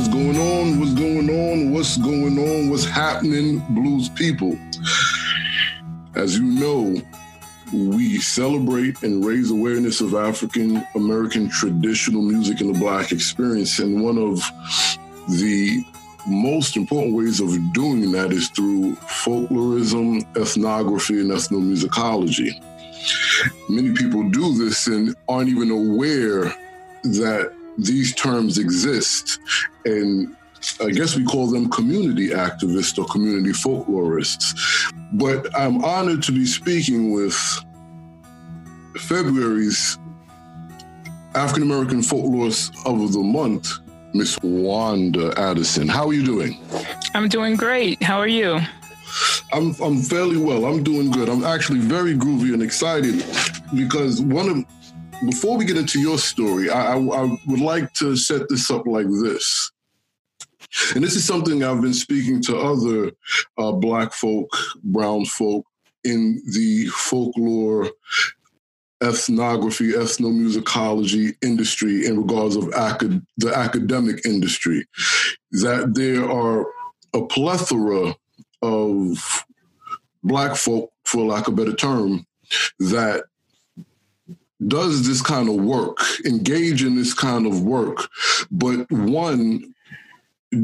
What's going on? What's going on? What's going on? What's happening, blues people? As you know, we celebrate and raise awareness of African American traditional music and the Black experience. And one of the most important ways of doing that is through folklorism, ethnography, and ethnomusicology. Many people do this and aren't even aware that these terms exist. And I guess we call them community activists or community folklorists. But I'm honored to be speaking with February's African American Folklorist of the Month, Miss Wanda Addison. How are you doing? I'm doing great. How are you? I'm I'm fairly well. I'm doing good. I'm actually very groovy and excited because one of before we get into your story, I, I, I would like to set this up like this. And this is something I've been speaking to other uh, Black folk, Brown folk in the folklore, ethnography, ethnomusicology industry in regards of acad- the academic industry, that there are a plethora of Black folk, for lack of a better term, that does this kind of work, engage in this kind of work, but one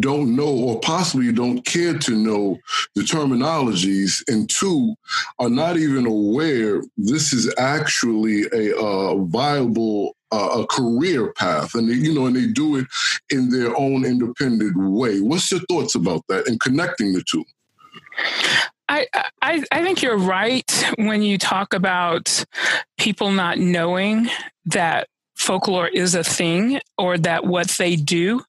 don't know or possibly don't care to know the terminologies and two are not even aware this is actually a uh, viable uh, a career path. And they, you know and they do it in their own independent way. What's your thoughts about that and connecting the two I, I, I think you're right when you talk about people not knowing that folklore is a thing or that what they do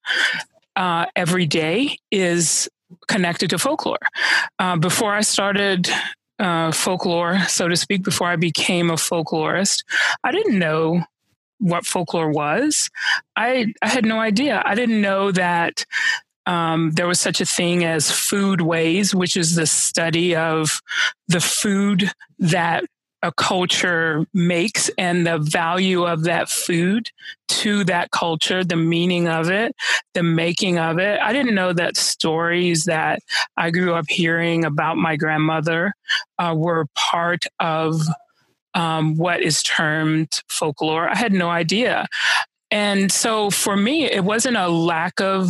uh, every day is connected to folklore. Uh, before I started uh, folklore, so to speak, before I became a folklorist, I didn't know what folklore was. I, I had no idea. I didn't know that um, there was such a thing as foodways, which is the study of the food that a culture makes and the value of that food to that culture, the meaning of it, the making of it. I didn't know that stories that I grew up hearing about my grandmother uh, were part of um, what is termed folklore. I had no idea. And so for me, it wasn't a lack of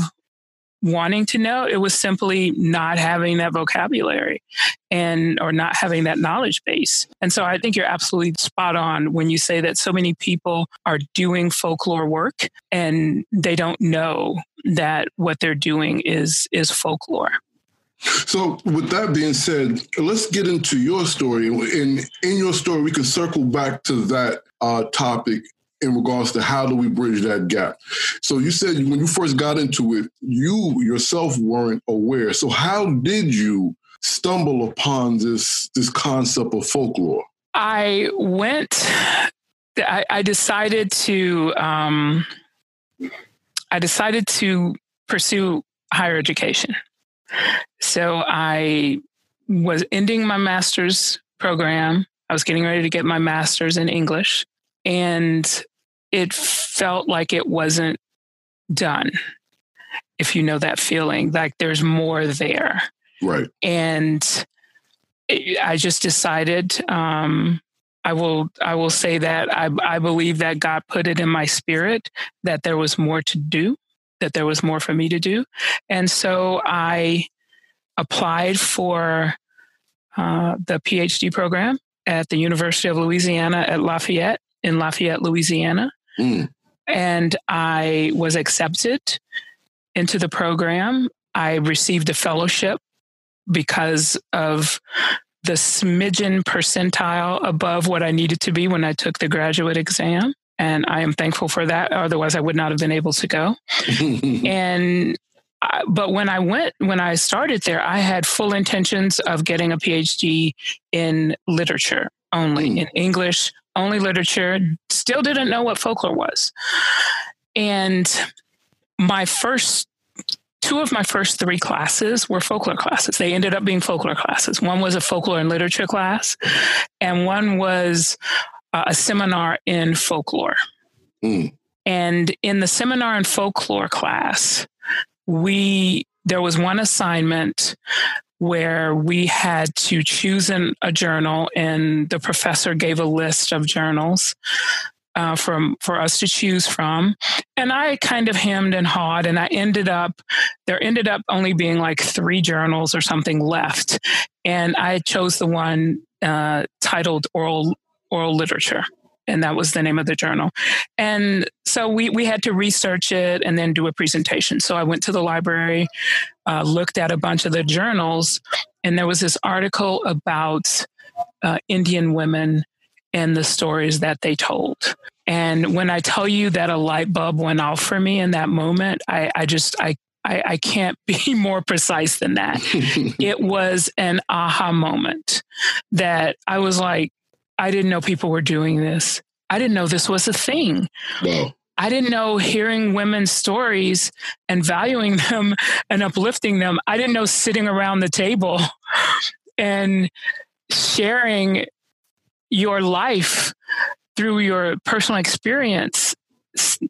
wanting to know it was simply not having that vocabulary and or not having that knowledge base. And so i think you're absolutely spot on when you say that so many people are doing folklore work and they don't know that what they're doing is is folklore. So, with that being said, let's get into your story. In in your story, we can circle back to that uh, topic in regards to how do we bridge that gap. So you said when you first got into it, you yourself weren't aware. So how did you stumble upon this this concept of folklore? I went. I, I decided to. Um, I decided to pursue higher education. So I was ending my master's program. I was getting ready to get my master's in English and it felt like it wasn't done. If you know that feeling, like there's more there. Right. And I just decided um, I will I will say that I, I believe that God put it in my spirit that there was more to do, that there was more for me to do, and so I applied for uh, the PhD program at the University of Louisiana at Lafayette in Lafayette, Louisiana. Mm. And I was accepted into the program. I received a fellowship because of the smidgen percentile above what I needed to be when I took the graduate exam. And I am thankful for that. Otherwise, I would not have been able to go. and I, but when I went, when I started there, I had full intentions of getting a PhD in literature only, mm. in English only literature, still didn't know what folklore was. And my first two of my first three classes were folklore classes. They ended up being folklore classes. One was a folklore and literature class, and one was uh, a seminar in folklore. Mm. And in the seminar and folklore class, we there was one assignment where we had to choose an, a journal, and the professor gave a list of journals uh, from for us to choose from. And I kind of hemmed and hawed, and I ended up there ended up only being like three journals or something left, and I chose the one uh, titled oral oral literature and that was the name of the journal. And so we, we had to research it and then do a presentation. So I went to the library, uh, looked at a bunch of the journals, and there was this article about uh, Indian women and the stories that they told. And when I tell you that a light bulb went off for me in that moment, I, I just, I, I, I can't be more precise than that. it was an aha moment that I was like, I didn't know people were doing this. I didn't know this was a thing. Wow. I didn't know hearing women's stories and valuing them and uplifting them. I didn't know sitting around the table and sharing your life through your personal experience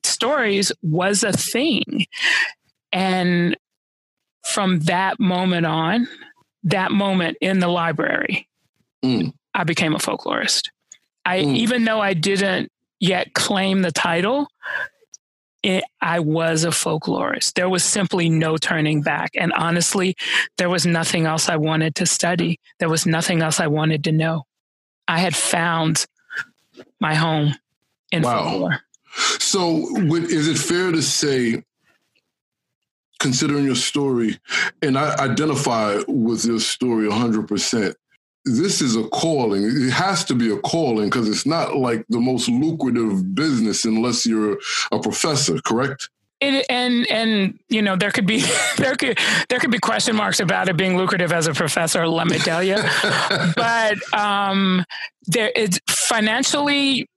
stories was a thing. And from that moment on, that moment in the library, mm. I became a folklorist. I mm. even though I didn't yet claim the title, it, I was a folklorist. There was simply no turning back. And honestly, there was nothing else I wanted to study. There was nothing else I wanted to know. I had found my home in wow. folklore. So, is it fair to say, considering your story, and I identify with your story 100%, this is a calling. It has to be a calling because it's not like the most lucrative business unless you're a professor, correct? It, and and you know there could be there could there could be question marks about it being lucrative as a professor. Let me tell you, but um, there it's financially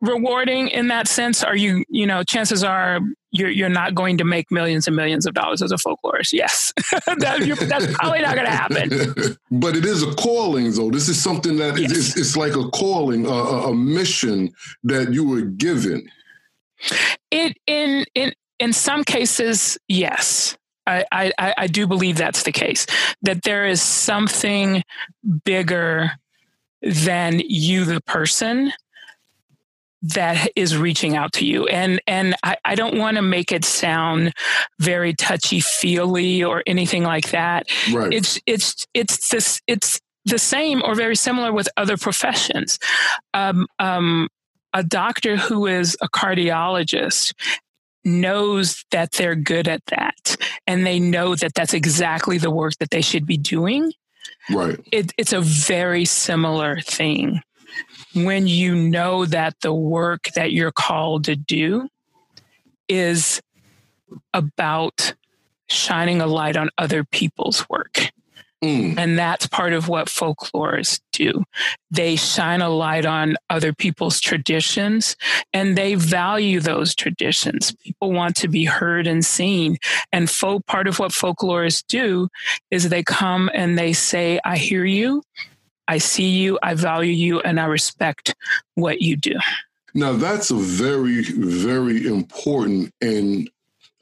rewarding in that sense. Are you you know chances are you're you're not going to make millions and millions of dollars as a folklorist. Yes, that, that's probably not going to happen. but it is a calling, though. This is something that yes. it's, it's, like a calling, a, a mission that you were given. It in in in some cases, yes. I, I, I do believe that's the case. That there is something bigger than you, the person, that is reaching out to you. And and i, I don't want to make it sound very touchy feely or anything like that. Right. it's it's it's this it's the same or very similar with other professions. Um, um, a doctor who is a cardiologist knows that they're good at that and they know that that's exactly the work that they should be doing. Right. It, it's a very similar thing when you know that the work that you're called to do is about shining a light on other people's work. Mm. And that's part of what folklorists do. They shine a light on other people's traditions and they value those traditions. People want to be heard and seen. And folk, part of what folklorists do is they come and they say, I hear you. I see you, I value you, and I respect what you do. Now, that's a very, very important, and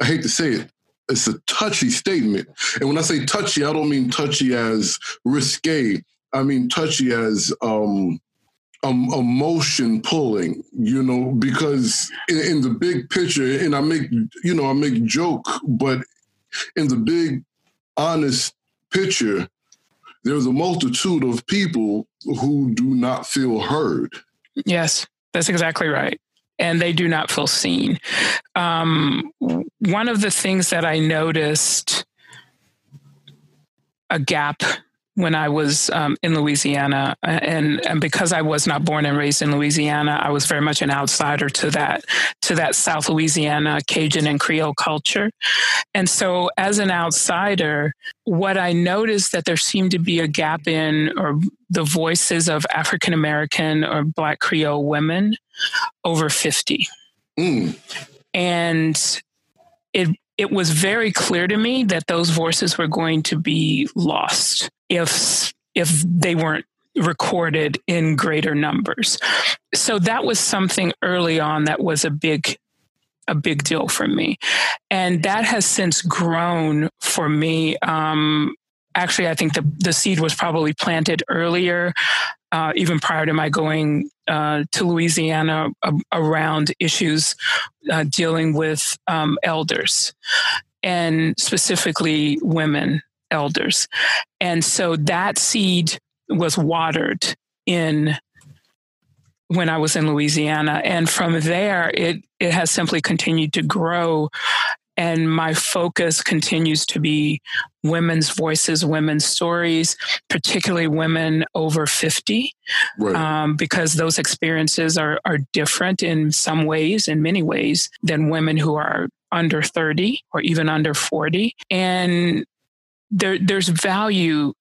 I hate to say it, it's a touchy statement. And when I say touchy, I don't mean touchy as risque. I mean touchy as um, um, emotion pulling, you know, because in, in, the big picture, and I make, you know, I make joke, but in the big, honest picture, there's a multitude of people who do not feel heard. Yes, that's exactly right. And they do not feel seen. Um, one of the things that I noticed a gap when I was um, in Louisiana, and and because I was not born and raised in Louisiana, I was very much an outsider to that to that South Louisiana Cajun and Creole culture, and so as an outsider, what I noticed that there seemed to be a gap in or the voices of African American or Black Creole women over fifty, mm. and it it was very clear to me that those voices were going to be lost if if they weren't recorded in greater numbers. So that was something early on that was a big a big deal for me. And that has since grown for me. Um, actually, I think the, the seed was probably planted earlier, uh, even prior to my going uh, to Louisiana uh, around issues uh, dealing with um, elders and specifically women elders. And so that seed was watered in when I was in Louisiana. And from there, it, it has simply continued to grow. And my focus continues to be women's voices, women's stories, particularly women over 50, right. um, because those experiences are, are different in some ways, in many ways, than women who are under 30 or even under 40. And there, there's value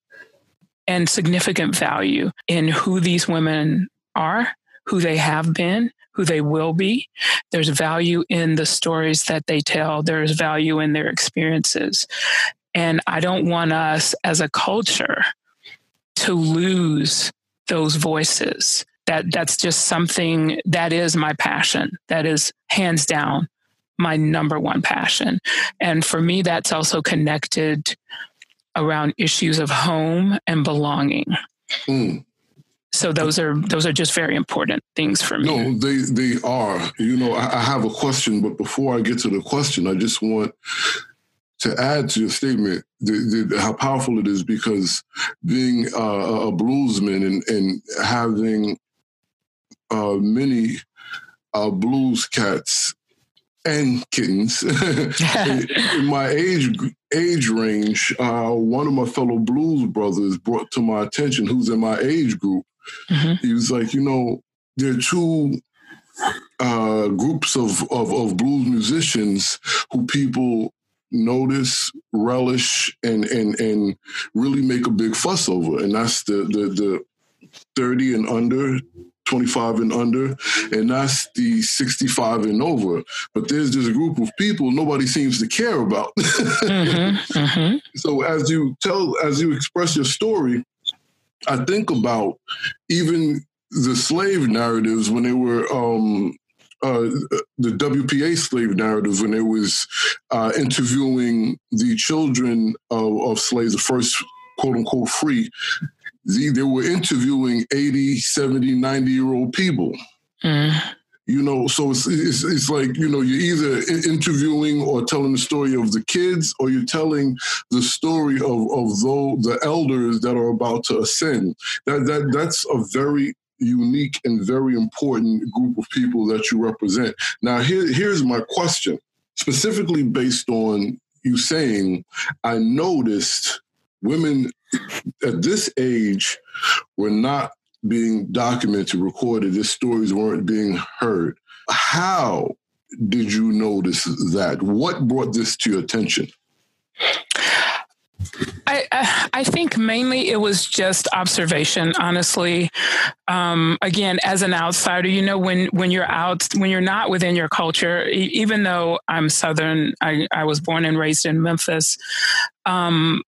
and significant value in who these women are, who they have been, who they will be. There's value in the stories that they tell, there's value in their experiences. And I don't want us as a culture to lose those voices. That that's just something that is my passion. That is hands down my number one passion. And for me, that's also connected around issues of home and belonging. Mm. So those are those are just very important things for me. No, they they are. You know, I, I have a question, but before I get to the question, I just want to add to your statement the, the, how powerful it is because being uh, a bluesman and, and having uh, many uh, blues cats and kittens in my age age range uh, one of my fellow blues brothers brought to my attention who's in my age group mm-hmm. he was like you know there are two uh, groups of, of, of blues musicians who people notice relish and and and really make a big fuss over and that's the the the 30 and under 25 and under, and that's the 65 and over. But there's this group of people nobody seems to care about. mm-hmm, mm-hmm. So as you tell, as you express your story, I think about even the slave narratives when they were um, uh, the WPA slave narrative when it was uh, interviewing the children of, of slaves, the first quote unquote free they were interviewing 80, 70, 90 year old people. Mm. You know, so it's, it's, it's like you know you're either interviewing or telling the story of the kids, or you're telling the story of of though the elders that are about to ascend. That that that's a very unique and very important group of people that you represent. Now, here, here's my question, specifically based on you saying, I noticed women at this age were not being documented, recorded. Their stories weren't being heard. How did you notice that? What brought this to your attention? I, I think mainly it was just observation. Honestly, um, again, as an outsider, you know, when when you're out, when you're not within your culture, even though I'm Southern, I, I was born and raised in Memphis. Um,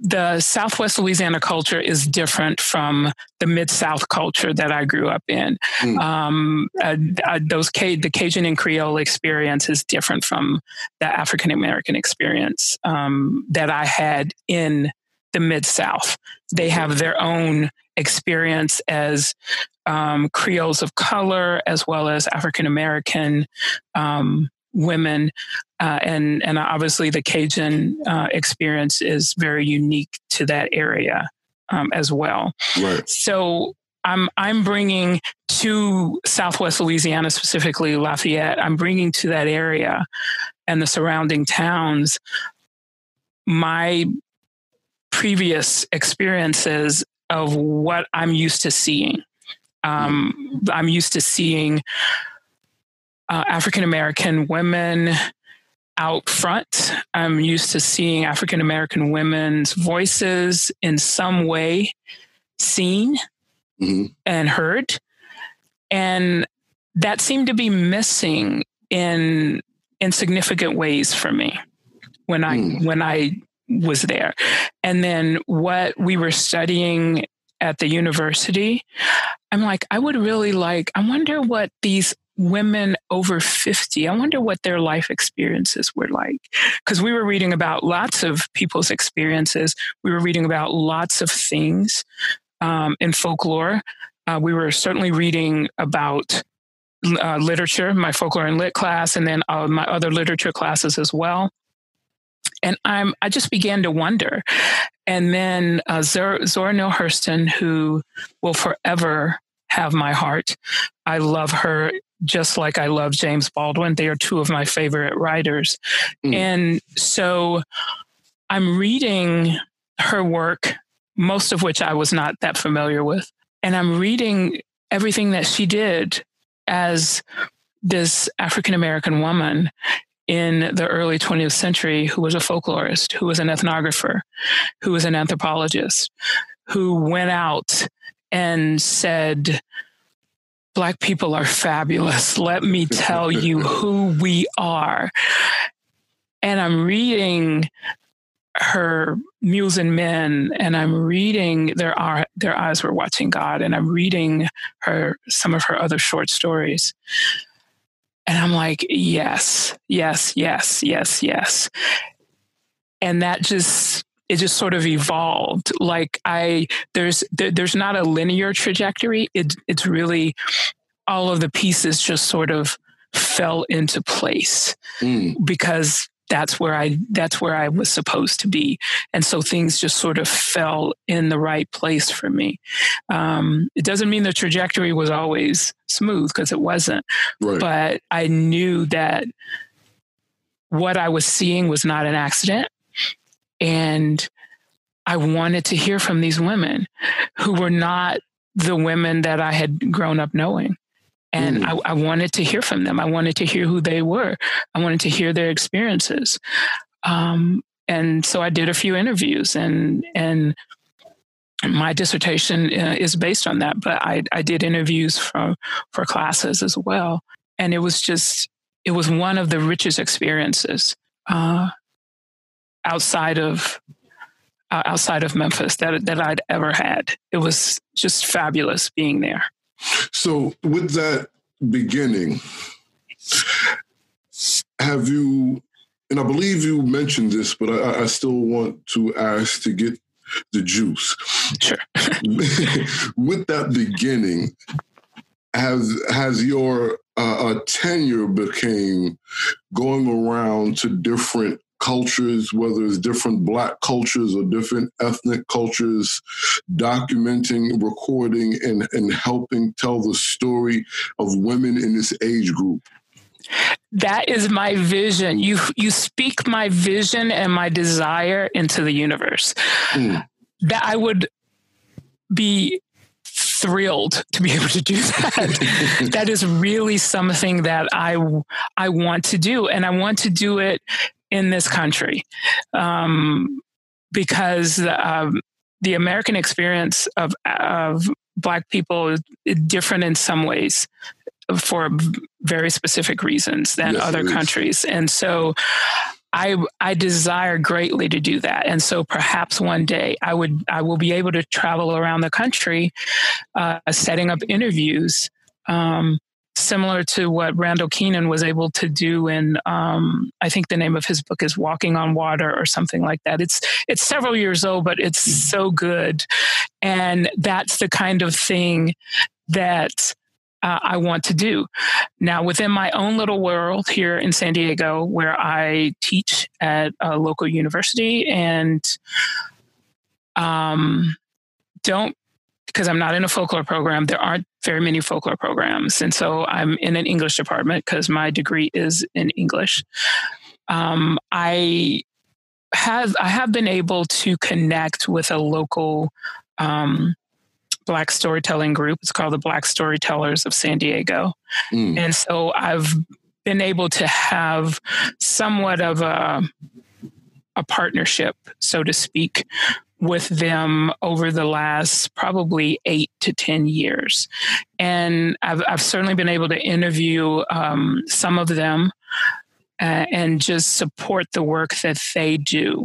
the Southwest Louisiana culture is different from the Mid South culture that I grew up in. Mm. Um, uh, uh, those C- the Cajun and Creole experience is different from the African American experience um, that I had in the Mid South. They have their own experience as um, Creoles of color as well as African American um, women uh, and and obviously the Cajun uh, experience is very unique to that area um, as well. Right. So I'm I'm bringing to Southwest Louisiana, specifically Lafayette. I'm bringing to that area and the surrounding towns my previous experiences of what I'm used to seeing. Um, I'm used to seeing uh, African American women out front. I'm used to seeing African American women's voices in some way seen mm-hmm. and heard. And that seemed to be missing in in significant ways for me when I mm. when I was there. And then what we were studying at the university, I'm like, I would really like, I wonder what these women over 50. I wonder what their life experiences were like. Because we were reading about lots of people's experiences, we were reading about lots of things um, in folklore. Uh, we were certainly reading about uh, literature, my folklore and lit class, and then uh, my other literature classes as well. And I'm, I just began to wonder. And then uh, Zora, Zora Neale Hurston, who will forever have my heart. I love her just like I love James Baldwin. They are two of my favorite writers. Mm. And so I'm reading her work, most of which I was not that familiar with. And I'm reading everything that she did as this African American woman in the early 20th century who was a folklorist, who was an ethnographer, who was an anthropologist, who went out and said, Black people are fabulous. Let me tell you who we are. And I'm reading her Mules and Men, and I'm reading their their eyes were watching God, and I'm reading her some of her other short stories. And I'm like, yes, yes, yes, yes, yes. And that just it just sort of evolved. Like I there's there, there's not a linear trajectory. It it's really all of the pieces just sort of fell into place mm. because that's where I that's where I was supposed to be, and so things just sort of fell in the right place for me. Um, it doesn't mean the trajectory was always smooth because it wasn't, right. but I knew that what I was seeing was not an accident, and I wanted to hear from these women who were not the women that I had grown up knowing. And mm. I, I, wanted to hear from them. I wanted to hear who they were. I wanted to hear their experiences. Um, and so I did a few interviews, and and my dissertation uh, is based on that. But I, I did interviews for for classes as well, and it was just it was one of the richest experiences uh, outside of uh, outside of Memphis that that I'd ever had. It was just fabulous being there. So, with that beginning, have you, and I believe you mentioned this, but I, I still want to ask to get the juice. Sure. with that beginning, has has your uh, tenure became going around to different cultures, whether it's different black cultures or different ethnic cultures, documenting, recording, and, and helping tell the story of women in this age group. That is my vision. You you speak my vision and my desire into the universe. Mm. That I would be thrilled to be able to do that. that is really something that I I want to do, and I want to do it in this country um, because um, the American experience of, of Black people is different in some ways for very specific reasons than yes, other countries. And so I I desire greatly to do that, and so perhaps one day I would I will be able to travel around the country, uh, setting up interviews um, similar to what Randall Kenan was able to do in um, I think the name of his book is Walking on Water or something like that. It's it's several years old, but it's mm-hmm. so good, and that's the kind of thing that. Uh, I want to do. Now, within my own little world here in San Diego, where I teach at a local university and um, don't because I'm not in a folklore program, there aren't very many folklore programs. And so I'm in an English department because my degree is in English. Um, I have I have been able to connect with a local um, Black storytelling group. It's called the Black Storytellers of San Diego, mm. and so I've been able to have somewhat of a a partnership, so to speak, with them over the last probably eight to 10 years. And I've, I've certainly been able to interview um, some of them uh, and just support the work that they do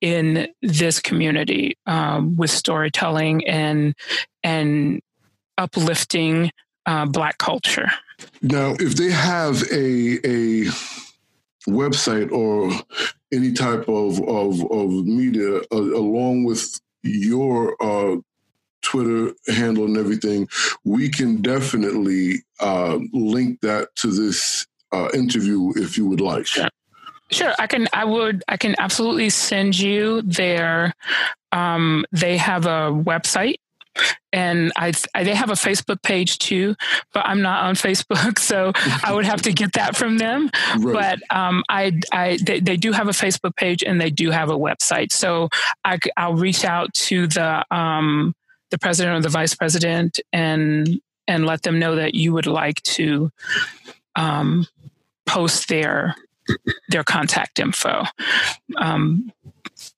in this community um, with storytelling and and uplifting uh, Black culture. Now, if they have a a website or any type of of, of media uh, along with your uh, Twitter handle and everything, we can definitely uh, link that to this uh, interview if you would like. Sure. I can. I would. I can absolutely send you their. Um, they have a website and I, I, they have a Facebook page too, but I'm not on Facebook, so I would have to get that from them. Right. But um, I, I they, they, do have a Facebook page and they do have a website, so I, will reach out to the um, the president or the vice president and and let them know that you would like to um, post their their contact info.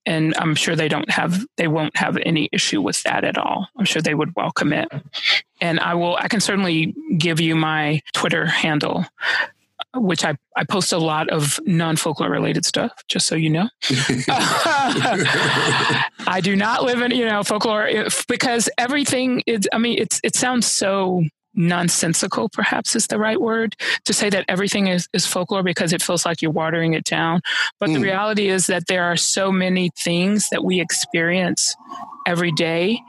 And I'm sure they don't have they won't have any issue with that at all. I'm sure they would welcome it. And I will I can certainly give you my Twitter handle which I, I post a lot of non folklore related stuff, just so you know. I do not live in, you know, folklore because everything is, I mean, it's, it sounds so nonsensical, perhaps is the right word, to say that everything is, is folklore because it feels like you're watering it down. But mm. the reality is that there are so many things that we experience every day,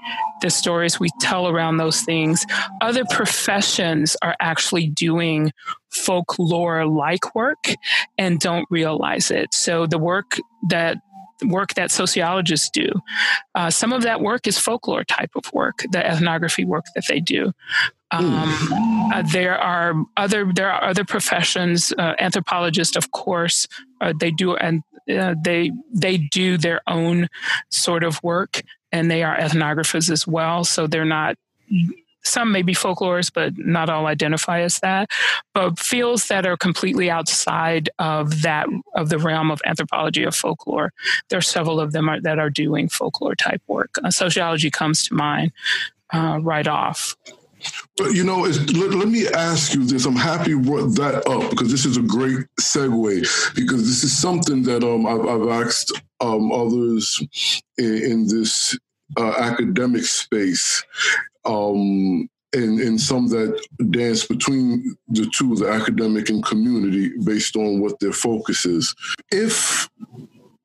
the stories we tell around those things. Other professions are actually doing folklore like work and don't realize it. So the work that work that sociologists do. Uh, some of that work is folklore type of work, the ethnography work that they do. Um, uh, there are other there are other professions. Uh, anthropologists, of course, uh, they do and uh, they they do their own sort of work, and they are ethnographers as well. So they're not. Some may be folklorists, but not all identify as that. But fields that are completely outside of that of the realm of anthropology or folklore, there are several of them are, that are doing folklore type work. Uh, sociology comes to mind uh, right off. But you know, let, let, me ask you this. I'm happy you brought that up because this is a great segue because this is something that um, I've, I've asked um, others in, in this uh, academic space. Um, and, and some that dance between the two, the academic and community, based on what their focus is. If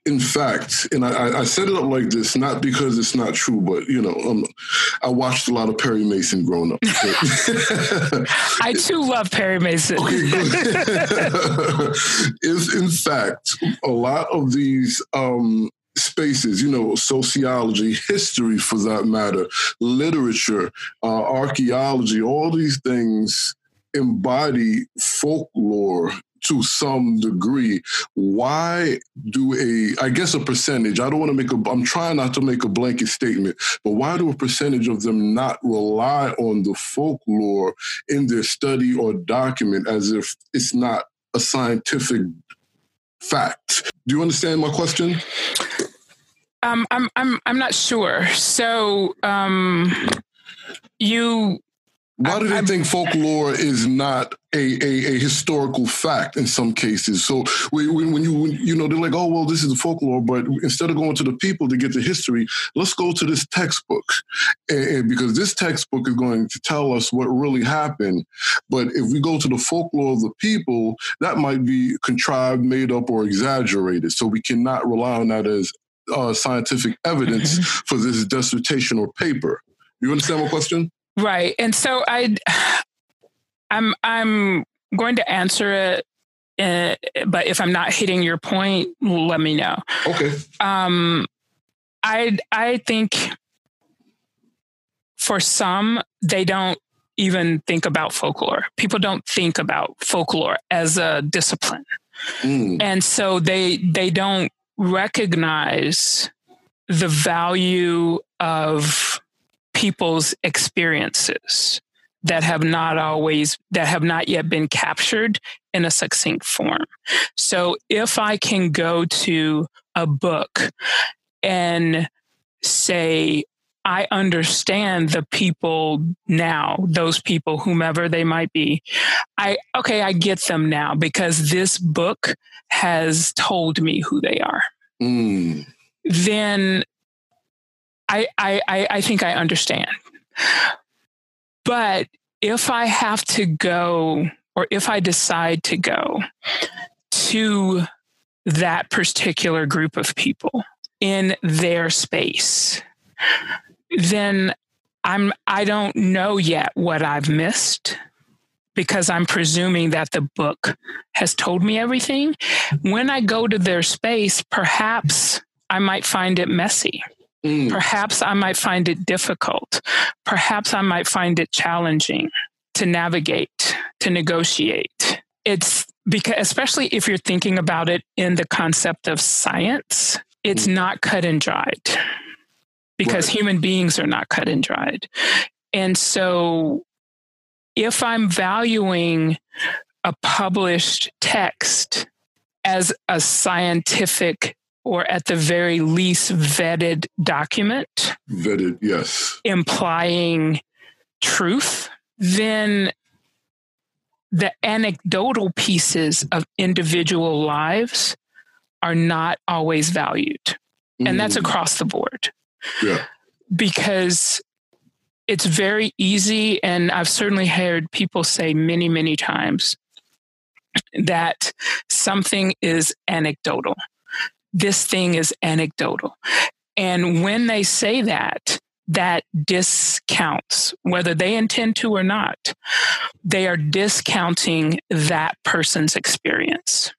in fact, and I, I, set it up like this, not because it's not true, but you know, um, I watched a lot of Perry Mason growing up. I too love Perry Mason. okay, if in fact a lot of these um, spaces, you know, sociology, history for that matter, literature, uh, archaeology, all these things embody folklore to some degree. Why do a, I guess a percentage, I don't want to make a, I'm trying not to make a blanket statement, but why do a percentage of them not rely on the folklore in their study or document as if it's not a scientific fact? Do you understand my question? Um, I'm, I'm, I'm not sure. So, um, you why do they think folklore is not a, a, a, historical fact in some cases? So when, when you when, you know they're like, oh well, this is folklore, but instead of going to the people to get the history, let's go to this textbook, and, and because this textbook is going to tell us what really happened. But if we go to the folklore of the people, that might be contrived, made up, or exaggerated. So we cannot rely on that as uh, scientific evidence mm-hmm. for this dissertation or paper. You understand my question? Right. And so I I'm I'm going to answer it uh, but if I'm not hitting your point, let me know. Okay. Um I I think for some they don't even think about folklore. People don't think about folklore as a discipline. Mm. And so they they don't recognize the value of people's experiences that have not always that have not yet been captured in a succinct form so if i can go to a book and say i understand the people now those people whomever they might be i okay i get them now because this book has told me who they are mm. then I, I, I think I understand. But if I have to go or if I decide to go to that particular group of people in their space, then I'm I don't know yet what I've missed because I'm presuming that the book has told me everything. When I go to their space, perhaps I might find it messy. Mm. Perhaps I might find it difficult. Perhaps I might find it challenging to navigate, to negotiate. It's because, especially if you're thinking about it in the concept of science, it's mm. not cut and dried because right. human beings are not cut and dried. And so, if I'm valuing a published text as a scientific or at the very least vetted document. Vetted, yes. Implying truth, then the anecdotal pieces of individual lives are not always valued. Mm. And that's mm. across the board. Yeah. Because it's very easy, and I've certainly heard people say many, many times that something is anecdotal this thing is anecdotal. And when they say that, that discounts, whether they intend to or not, they are discounting that person's experience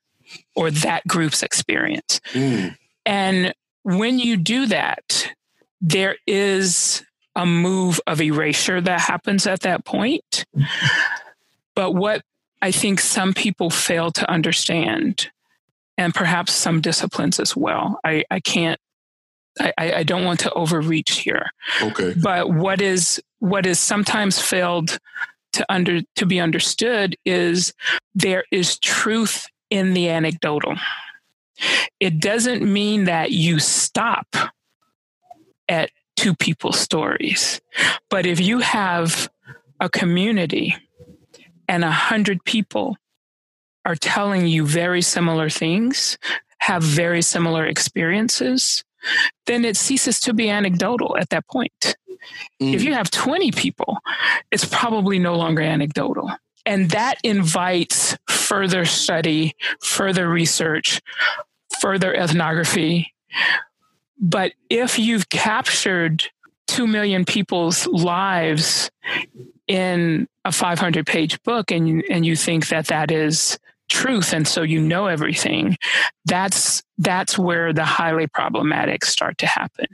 or that group's experience. Mm. And when you do that, there is a move of erasure that happens at that point. But what I think some people fail to understand and perhaps some disciplines as well. I, I can't I, I don't want to overreach here. Okay. But what is what is sometimes failed to under to be understood is there is truth in the anecdotal. It doesn't mean that you stop at two people's stories. But if you have a community and a hundred people are telling you very similar things, have very similar experiences, then it ceases to be anecdotal at that point. Mm. If you have 20 people, it's probably no longer anecdotal. And that invites further study, further research, further ethnography. But if you've captured 2 million people's lives in a 500 page book and you, and you think that that is truth and so you know everything that's that's where the highly problematic start to happen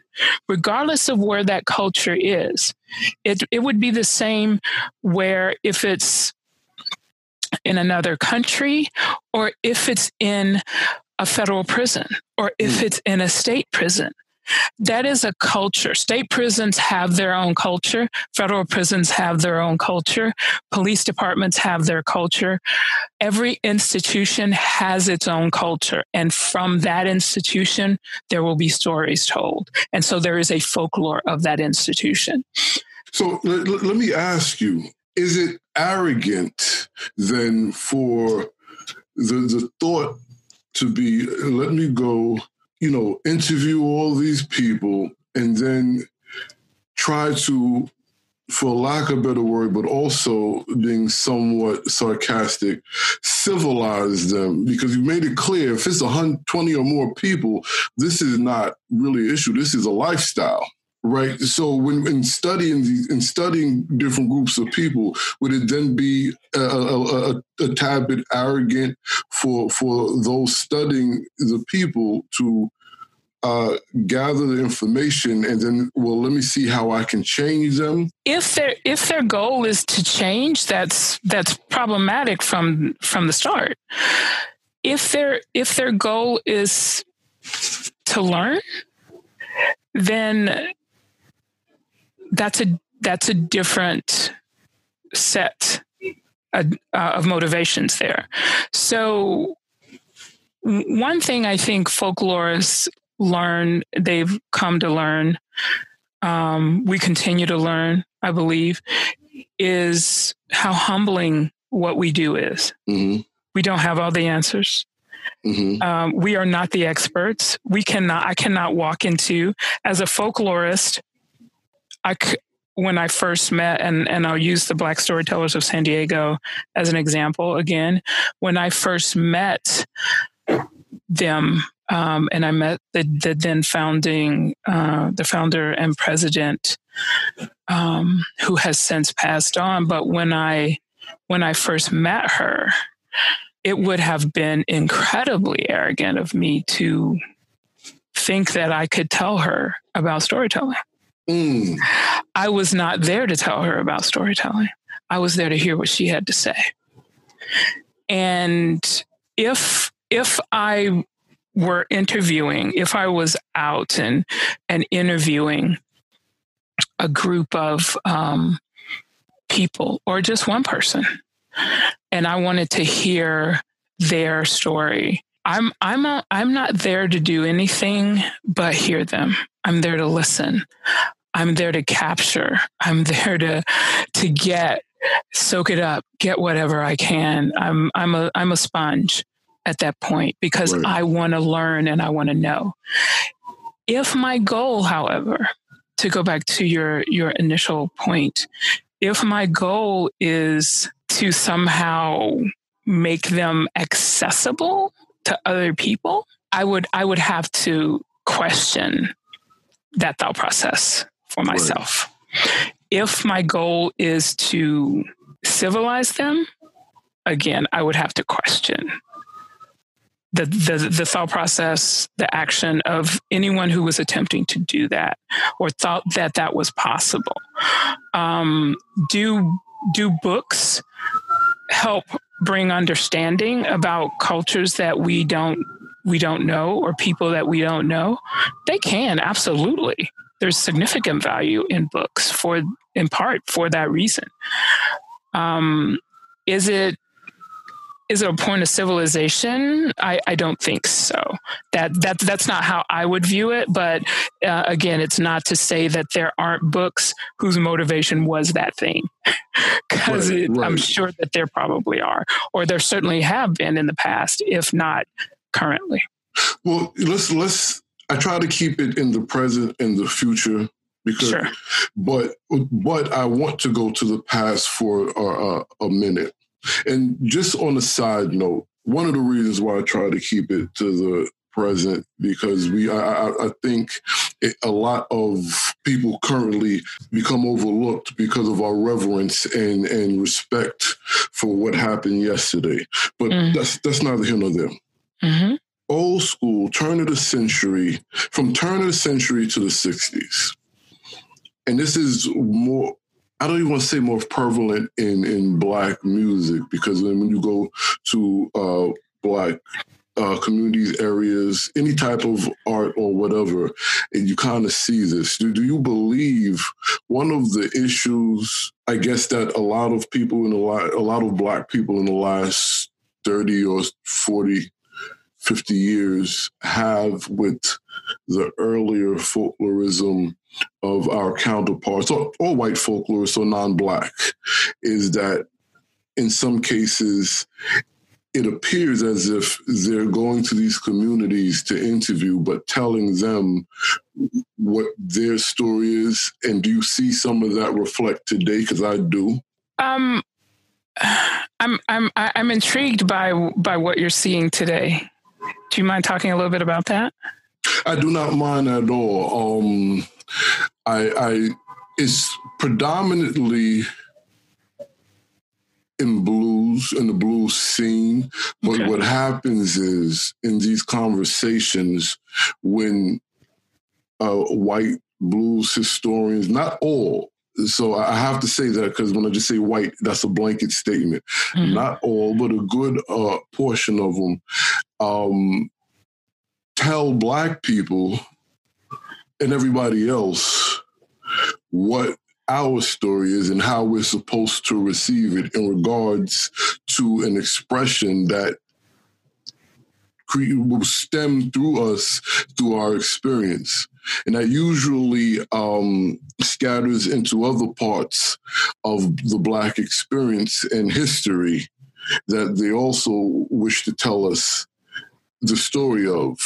regardless of where that culture is it it would be the same where if it's in another country or if it's in a federal prison or if hmm. it's in a state prison that is a culture. State prisons have their own culture. Federal prisons have their own culture. Police departments have their culture. Every institution has its own culture. And from that institution, there will be stories told. And so there is a folklore of that institution. So let, let me ask you is it arrogant then for the, the thought to be let me go you know, interview all these people and then try to, for lack of a better word, but also being somewhat sarcastic, civilize them because you made it clear if it's 120 or more people, this is not really an issue. This is a lifestyle right? So when in studying these, in studying different groups of people, would it then be a, a, a, a, tad bit arrogant for for those studying the people to uh, gather the information and then well let me see how i can change them if their if their goal is to change that's that's problematic from from the start if their if their goal is to learn then that's a that's a different set of, uh, of motivations there so one thing I think folklorists learn, they've come to learn, um, we continue to learn, I believe, is how humbling what we do is. Mm-hmm. We don't have all the answers. Mm-hmm. Um, we are not the experts. We cannot. I cannot walk into as a folklorist. I, when I first met, and, and I'll use the Black Storytellers of San Diego as an example again. When I first met them, um, and I met the, the then founding, uh, the founder and president, um, who has since passed on. But when I when I first met her, it would have been incredibly arrogant of me to think that I could tell her about storytelling. Mm. I was not there to tell her about storytelling. I was there to hear what she had to say. And if if I were interviewing, if I was out and and interviewing a group of um, people or just one person, and I wanted to hear their story, I'm I'm a, I'm not there to do anything but hear them. I'm there to listen. I'm there to capture. I'm there to to get soak it up, get whatever I can. I'm I'm a I'm a sponge at that point because right. I want to learn and I want to know. If my goal, however, to go back to your your initial point, if my goal is to somehow make them accessible to other people, I would I would have to question that thought process for myself. Right. If my goal is to civilize them, again, I would have to question the, the, the thought process, the action of anyone who was attempting to do that or thought that that was possible. Um, do do books help bring understanding about cultures that we don't we don't know or people that we don't know? They can absolutely. There's significant value in books for in part for that reason. Um, is it is it a point of civilization? I, I don't think so. That that that's not how I would view it. But uh, again, it's not to say that there aren't books whose motivation was that thing, because right, right. I'm sure that there probably are, or there certainly have been in the past, if not currently. Well, let's let's. I try to keep it in the present and the future because, sure. but but I want to go to the past for a, a minute and just on a side note, one of the reasons why I try to keep it to the present because we I, I think a lot of people currently become overlooked because of our reverence and and respect for what happened yesterday. But mm. that's that's neither here nor there. Mm-hmm. Old school, turn of the century, from turn of the century to the '60s, and this is more I don't even want to say more prevalent in in black music because when you go to uh, black uh, communities, areas, any type of art or whatever, and you kind of see this. Do, do you believe one of the issues, I guess, that a lot of people in a lot, a lot of black people in the last 30 or 40, 50 years have with the earlier folklorism of our counterparts, or, white folklorists or non black, is that in some cases, it appears as if they're going to these communities to interview, but telling them what their story is. And do you see some of that reflect today? Because I do. Um, I'm I'm I'm intrigued by by what you're seeing today. Do you mind talking a little bit about that? I do not mind at all. Um, I, I it's predominantly in blues in the blues scene but okay. what happens is in these conversations when uh, white blues historians not all so I have to say that because when I just say white, that's a blanket statement. Mm-hmm. Not all, but a good uh, portion of them um, tell black people and everybody else what our story is and how we're supposed to receive it in regards to an expression that will stem through us through our experience. And that usually um, scatters into other parts of the Black experience and history that they also wish to tell us the story of.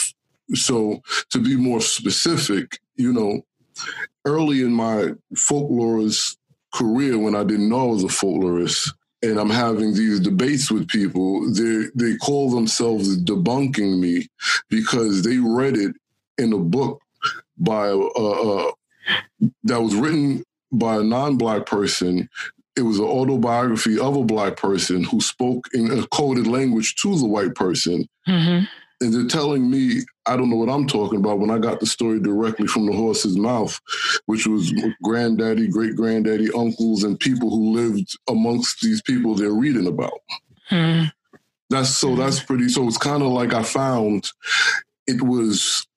So, to be more specific, you know, early in my folklorist career, when I didn't know I was a folklorist, and I'm having these debates with people, they they call themselves debunking me because they read it in a book by a, a, a that was written by a non-black person. It was an autobiography of a black person who spoke in a coded language to the white person. Mm-hmm. And they're telling me I don't know what I'm talking about when I got the story directly from the horse's mouth, which was granddaddy, great granddaddy, uncles, and people who lived amongst these people they're reading about. Hmm. That's so that's pretty. So it's kind of like I found it was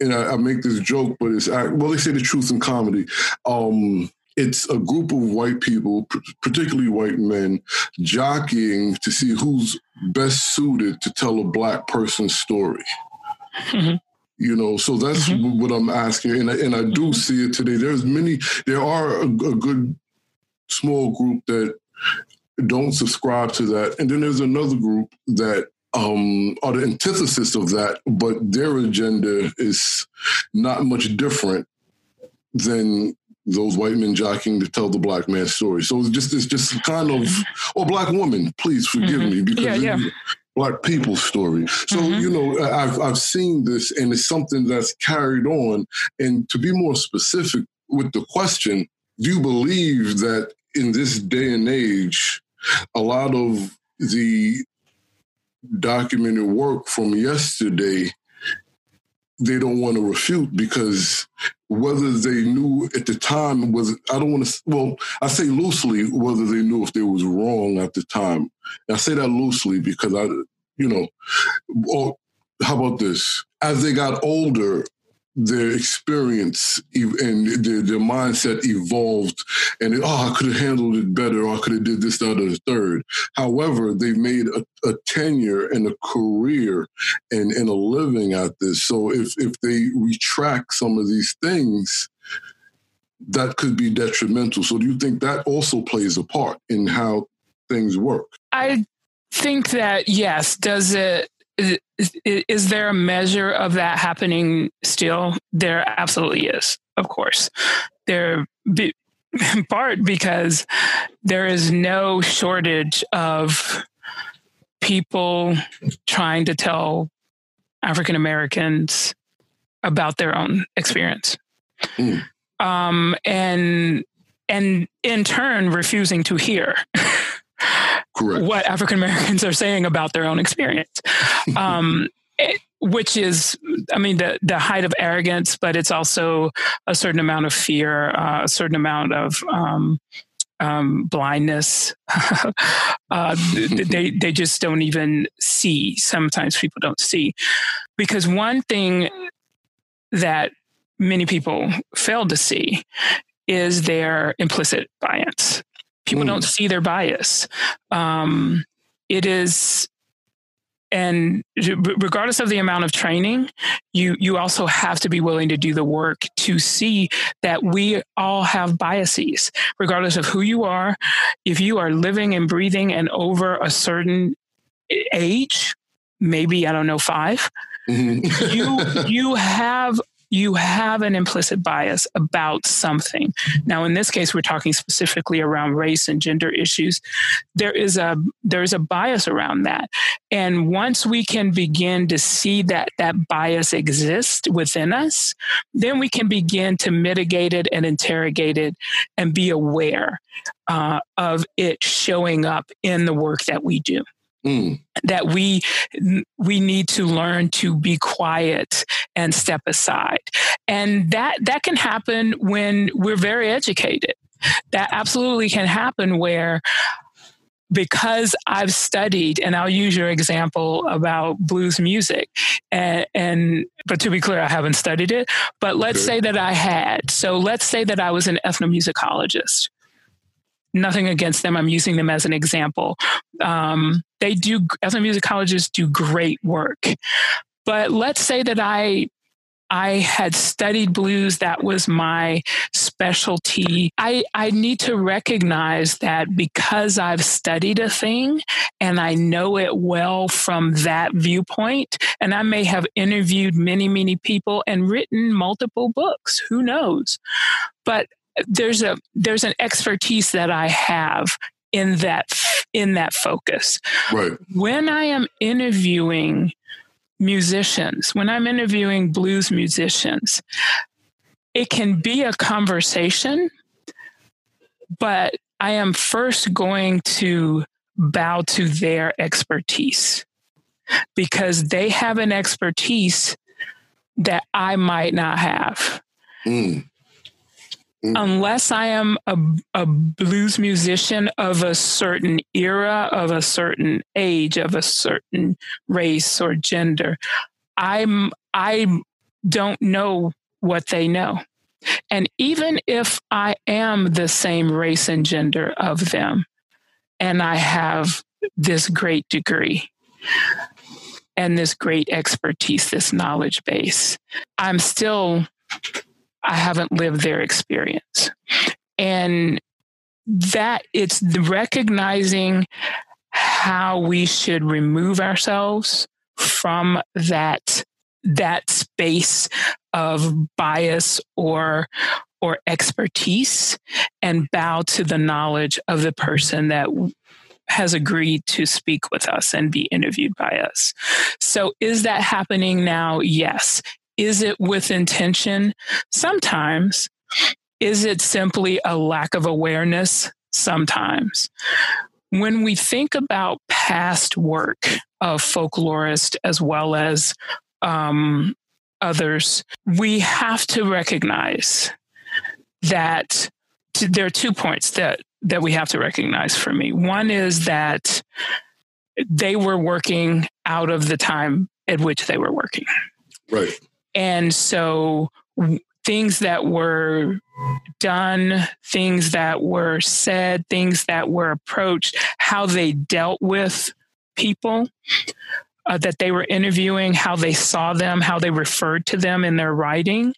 and I, I, make this joke, but it's well, they say the truth in comedy. Um, it's a group of white people, particularly white men, jockeying to see who's best suited to tell a black person's story. Mm-hmm. You know, so that's mm-hmm. what I'm asking, and I, and I do mm-hmm. see it today. There's many, there are a, a good small group that don't subscribe to that, and then there's another group that um, are the antithesis of that, but their agenda is not much different than those white men jockeying to tell the black man's story. So it's just it's just kind of or black woman, please forgive mm-hmm. me because yeah, yeah. black people's story. So mm-hmm. you know I've I've seen this and it's something that's carried on. And to be more specific with the question, do you believe that in this day and age, a lot of the documented work from yesterday they don't want to refute because whether they knew at the time was I don't want to well I say loosely whether they knew if they was wrong at the time. And I say that loosely because I you know or how about this as they got older their experience and their, their mindset evolved and oh i could have handled it better or i could have did this that or the third. However they made a, a tenure and a career and, and a living at this. So if, if they retract some of these things that could be detrimental. So do you think that also plays a part in how things work? I think that yes. Does it is, is there a measure of that happening still? There absolutely is, of course. There, in part because there is no shortage of people trying to tell African Americans about their own experience. Mm. Um, and and in turn refusing to hear Correct. what African Americans are saying about their own experience. Um, it, which is, I mean, the the height of arrogance, but it's also a certain amount of fear, uh, a certain amount of um, um, blindness. uh, they they just don't even see. Sometimes people don't see because one thing that many people fail to see is their implicit bias people mm. don't see their bias. Um, it is, and regardless of the amount of training, you you also have to be willing to do the work to see that we all have biases, regardless of who you are. If you are living and breathing and over a certain age, maybe I don't know 5 mm-hmm. you you have you have an implicit bias about something. Now, in this case, we're talking specifically around race and gender issues. There is a there is a bias around that, and once we can begin to see that that bias exists within us, then we can begin to mitigate it and interrogate it and be aware uh, of it showing up in the work that we do. Mm. That we we need to learn to be quiet and step aside, and that that can happen when we're very educated. That absolutely can happen where because I've studied, and I'll use your example about blues music, and, and, but to be clear, I haven't studied it. But let's say that I had. So let's say that I was an ethnomusicologist, nothing against them. I'm using them as an example. Um, they do, as ethnomusicologists do great work. But let's say that I I had studied blues. That was my specialty. I, I need to recognize that because I've studied a thing and I know it well from that viewpoint, and I may have interviewed many, many people and written multiple books. Who knows? But there's a there's an expertise that I have in that in that focus. Right. When I am interviewing musicians, when I'm interviewing blues musicians, it can be a conversation, but I am first going to bow to their expertise because they have an expertise that I might not have. Mm. Mm. Unless I am a, a blues musician of a certain era, of a certain age, of a certain race or gender, I'm I don't know what they know. And even if I am the same race and gender of them, and I have this great degree and this great expertise, this knowledge base, I'm still I haven't lived their experience. And that it's recognizing how we should remove ourselves from that that space of bias or or expertise and bow to the knowledge of the person that has agreed to speak with us and be interviewed by us. So is that happening now? Yes. Is it with intention? Sometimes. Is it simply a lack of awareness? Sometimes. When we think about past work of folklorists as well as um, others, we have to recognize that there are two points that that we have to recognize for me. One is that they were working out of the time at which they were working. Right. And so things that were done, things that were said, things that were approached, how they dealt with people uh, that they were interviewing, how they saw them, how they referred to them in their writing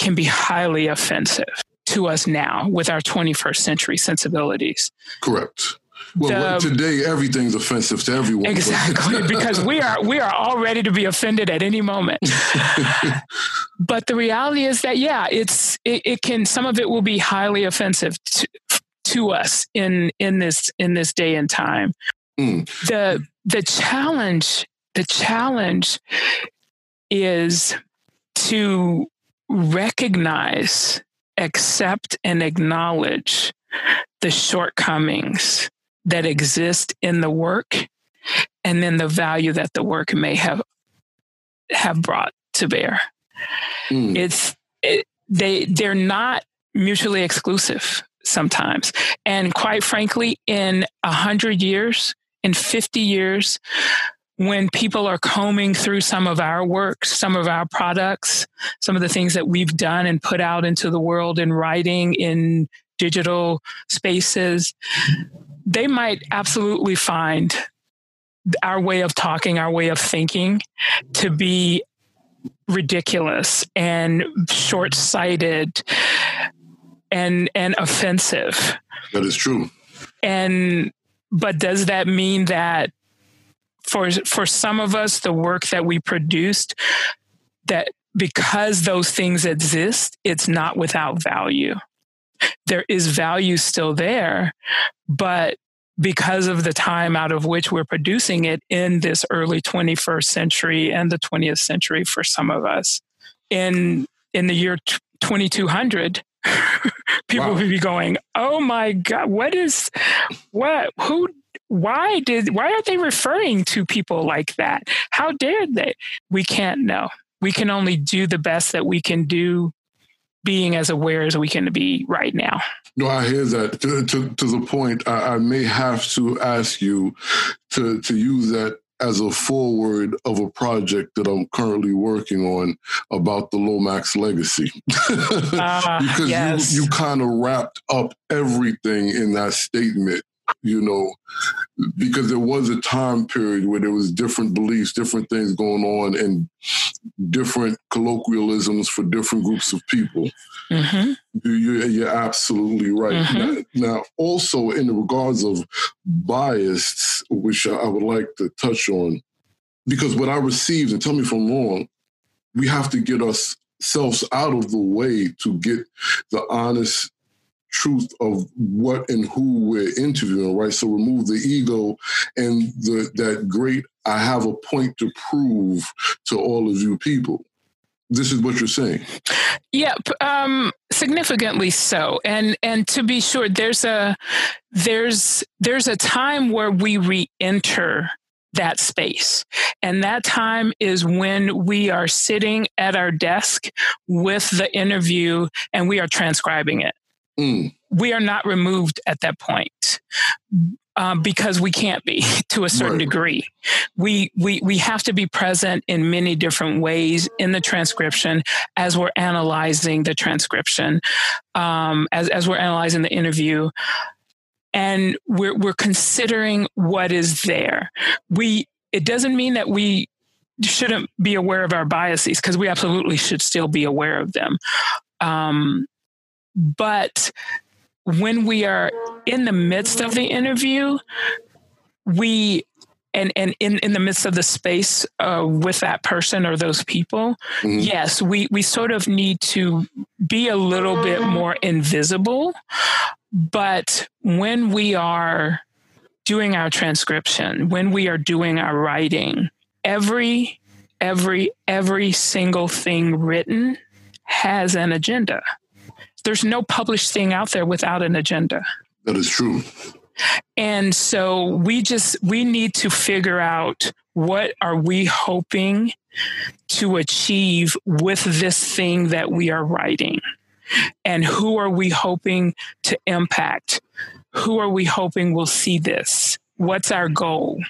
can be highly offensive to us now with our 21st century sensibilities. Correct. Well, the, today everything's offensive to everyone. Exactly, because we are we are all ready to be offended at any moment. but the reality is that yeah, it's it, it, can some of it will be highly offensive to, to us in in this in this day and time. Mm. The the challenge the challenge is to recognize, accept, and acknowledge the shortcomings that exist in the work and then the value that the work may have have brought to bear mm. it's it, they they're not mutually exclusive sometimes and quite frankly in a hundred years in 50 years when people are combing through some of our work, some of our products, some of the things that we've done and put out into the world in writing, in digital spaces, they might absolutely find our way of talking, our way of thinking to be ridiculous and short sighted and and offensive. That is true. And but does that mean that for for some of us the work that we produced that because those things exist, it's not without value there is value still there, but because of the time out of which we're producing it in this early 21st century and the 20th century for some of us in in the year 2200 people wow. would be going oh my god what is what who why did why are they referring to people like that? How dare they? We can't know. We can only do the best that we can do being as aware as we can be right now. No, I hear that. To, to, to the point, I, I, may have to ask you to, to use that as a foreword of a project that I'm currently working on about the Lomax legacy. uh, because yes. you, you kind of wrapped up everything in that statement you know, because there was a time period where there was different beliefs, different things going on, and different colloquialisms for different groups of people. Mm-hmm. You, you're absolutely right. Mm-hmm. Now, now, also in the regards of bias, which I would like to touch on, because what I received, and tell me if I'm wrong, we have to get ourselves out of the way to get the honest truth of what and who we're interviewing, right? So remove the ego and the that great I have a point to prove to all of you people. This is what you're saying. Yep, um, significantly so. And and to be sure, there's a there's there's a time where we re-enter that space. And that time is when we are sitting at our desk with the interview and we are transcribing it. Mm. We are not removed at that point. Um, because we can't be to a certain right. degree. We, we, we have to be present in many different ways in the transcription as we're analyzing the transcription, um, as, as we're analyzing the interview. And we're, we're considering what is there. We, it doesn't mean that we shouldn't be aware of our biases because we absolutely should still be aware of them. Um, but when we are in the midst of the interview, we and and in, in the midst of the space uh, with that person or those people, mm-hmm. yes, we we sort of need to be a little bit more invisible. But when we are doing our transcription, when we are doing our writing, every every every single thing written has an agenda there's no published thing out there without an agenda. That is true. And so we just we need to figure out what are we hoping to achieve with this thing that we are writing? And who are we hoping to impact? Who are we hoping will see this? What's our goal?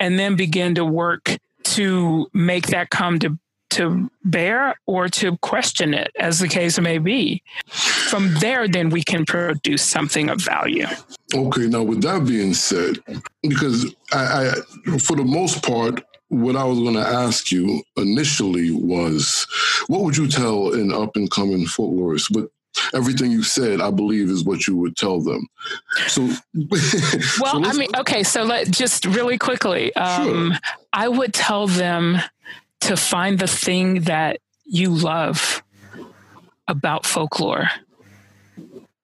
And then begin to work to make that come to to bear or to question it, as the case may be. From there, then we can produce something of value. Okay, now with that being said, because I, I for the most part, what I was going to ask you initially was, what would you tell an up and coming folklorist? But everything you said, I believe, is what you would tell them. So, well, so I mean, okay, so let just really quickly, um, sure. I would tell them to find the thing that you love about folklore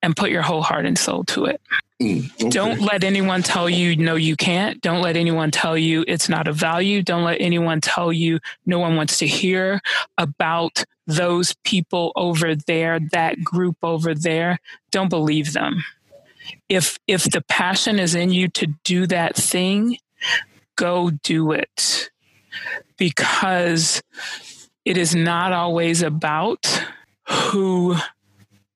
and put your whole heart and soul to it. Mm, okay. Don't let anyone tell you no, you can't. Don't let anyone tell you it's not a value. Don't let anyone tell you no one wants to hear about those people over there, that group over there. Don't believe them. If if the passion is in you to do that thing, go do it because it is not always about who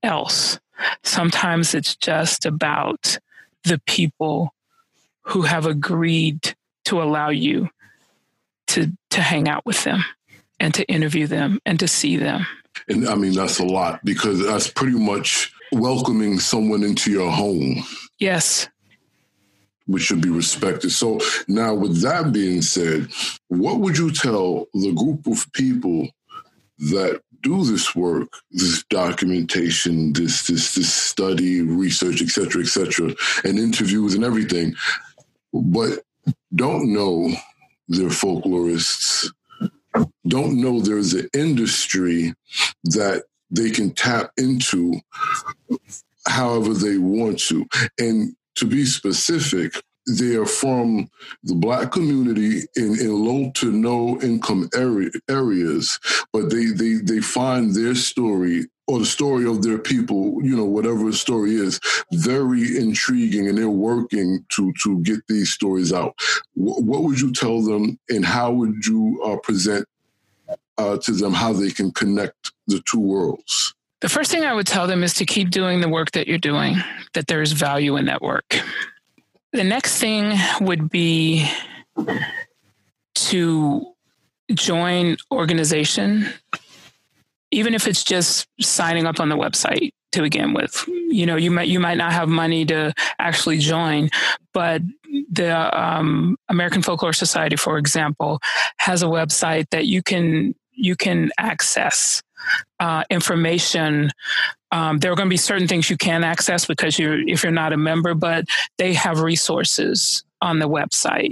else. Sometimes it's just about the people who have agreed to allow you to to hang out with them and to interview them and to see them. And I mean that's a lot because that's pretty much welcoming someone into your home. Yes which should be respected. So now, with that being said, what would you tell the group of people that do this work, this documentation, this this this study, research, et cetera, et cetera, and interviews and everything, but don't know they're folklorists, don't know there's an industry that they can tap into however they want to. And to be specific, they are from the black community in, in low to no income area, areas, but they, they, they find their story or the story of their people, you know, whatever the story is, very intriguing, and they're working to to get these stories out. W- what would you tell them, and how would you uh, present uh, to them how they can connect the two worlds? The first thing I would tell them is to keep doing the work that you're doing, that there's value in that work. The next thing would be to join organization, even if it's just signing up on the website to begin with. You know, you might you might not have money to actually join, but the um, American Folklore Society, for example, has a website that you can you can access uh, information. Um, there are going to be certain things you can access because you're if you're not a member, but they have resources on the website.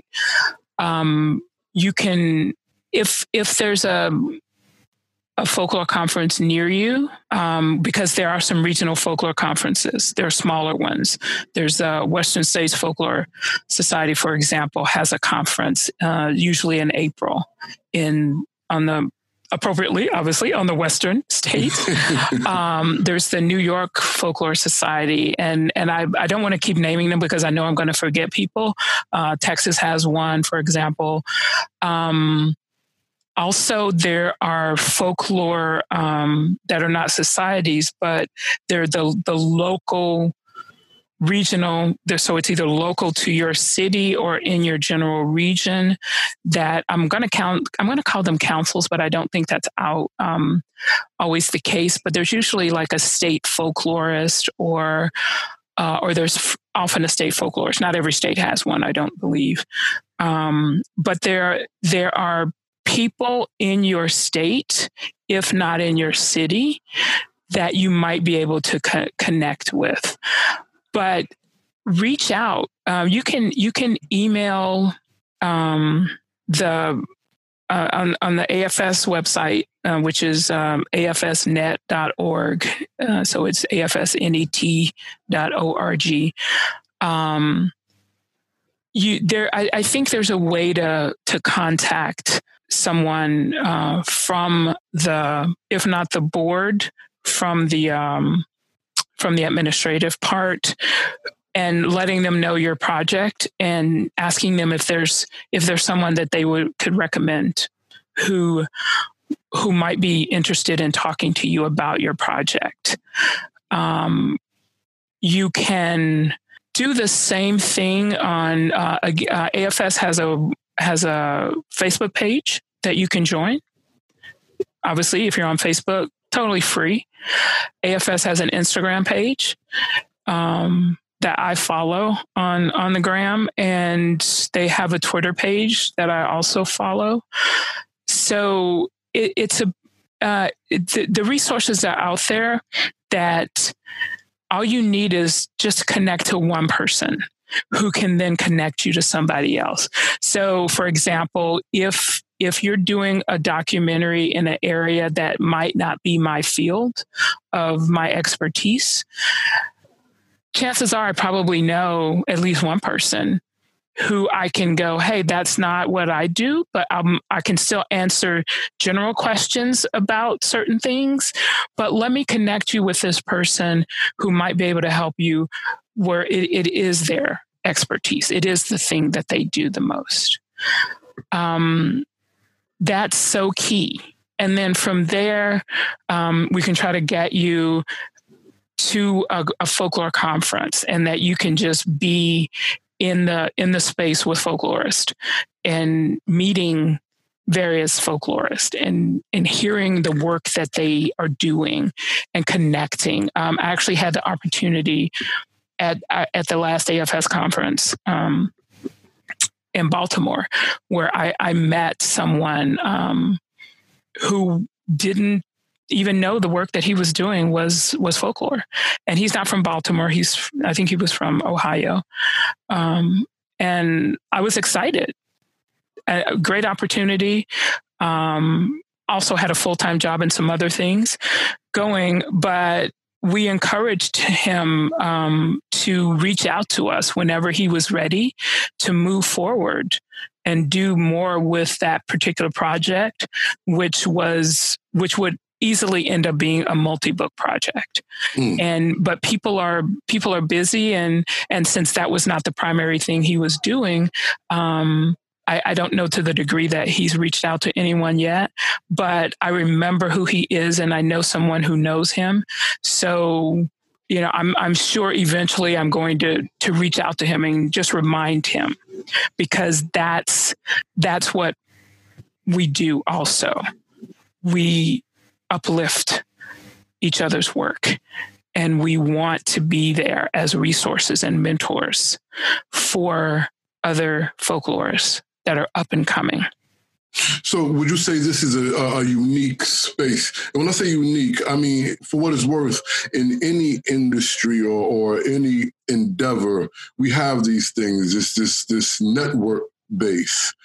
Um, you can if if there's a a folklore conference near you um, because there are some regional folklore conferences. There are smaller ones. There's a Western States Folklore Society, for example, has a conference uh, usually in April in on the appropriately, obviously, on the Western state. um, there's the New York Folklore Society, and and I, I don't want to keep naming them because I know I'm going to forget people. Uh, Texas has one, for example. Um, also, there are folklore um, that are not societies, but they're the the local regional so it's either local to your city or in your general region that i'm going to count i'm going to call them councils but i don't think that's out um, always the case. But there's usually like a state folklorist or uh, or there's often a state folklorist. Not every state has one i don't believe. Um, but there there are people in your state if not in your city that you might be able to co- connect with but reach out. Um, you can you can email um, the uh, on on the AFS website, uh, which is um, afsnet.org. Uh, so it's afsnet.org. Um, you there, I, I, think there's a way to to contact someone uh, from the, if not the board, from the um, from the administrative part and letting them know your project and asking them if there's if there's someone that they would could recommend who who might be interested in talking to you about your project. Um, you can do the same thing on uh, uh, afs has a has a facebook page that you can join. Obviously if you're on facebook totally free. AFS has an Instagram page um, that I follow on on the gram, and they have a Twitter page that I also follow. So it, it's a uh, the, the resources are out there that all you need is just connect to one person who can then connect you to somebody else. So, for example, if if you're doing a documentary in an area that might not be my field of my expertise, chances are I probably know at least one person who I can go, hey, that's not what I do, but um, I can still answer general questions about certain things. But let me connect you with this person who might be able to help you where it, it is their expertise. It is the thing that they do the most. Um, that's so key. And then from there, um, we can try to get you to a, a, folklore conference and that you can just be in the in the space with folklorists and meeting various folklorists and and hearing the work that they are doing and connecting. Um, I actually had the opportunity at at the last AFS conference um, in Baltimore, where I, I met someone um, who didn't even know the work that he was doing was was folklore, and he's not from Baltimore. He's I think he was from Ohio, um, and I was excited. A great opportunity. Um, also had a full time job and some other things going, but we encouraged him um, to reach out to us whenever he was ready to move forward and do more with that particular project, which was which would easily end up being a multi-book project mm. and but people are people are busy and and since that was not the primary thing he was doing um I, I, don't know to the degree that he's reached out to anyone yet, but I remember who he is and I know someone who knows him. So, you know, I'm I'm sure eventually I'm going to to reach out to him and just remind him because that's that's what we do also. We uplift each other's work and we want to be there as resources and mentors for other folklorists that are up and coming. So, would you say this is a, a, unique space? And when I say unique, I mean, for what it's worth, in any industry or, or any endeavor, we have these things, this this this network base.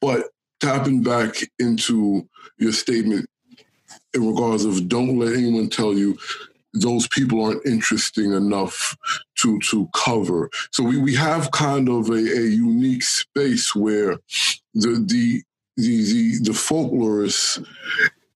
But tapping back into your statement in regards of don't let anyone tell you those people aren't interesting enough to to cover. So we, we have kind of a, a unique space where the the the the, the folklorist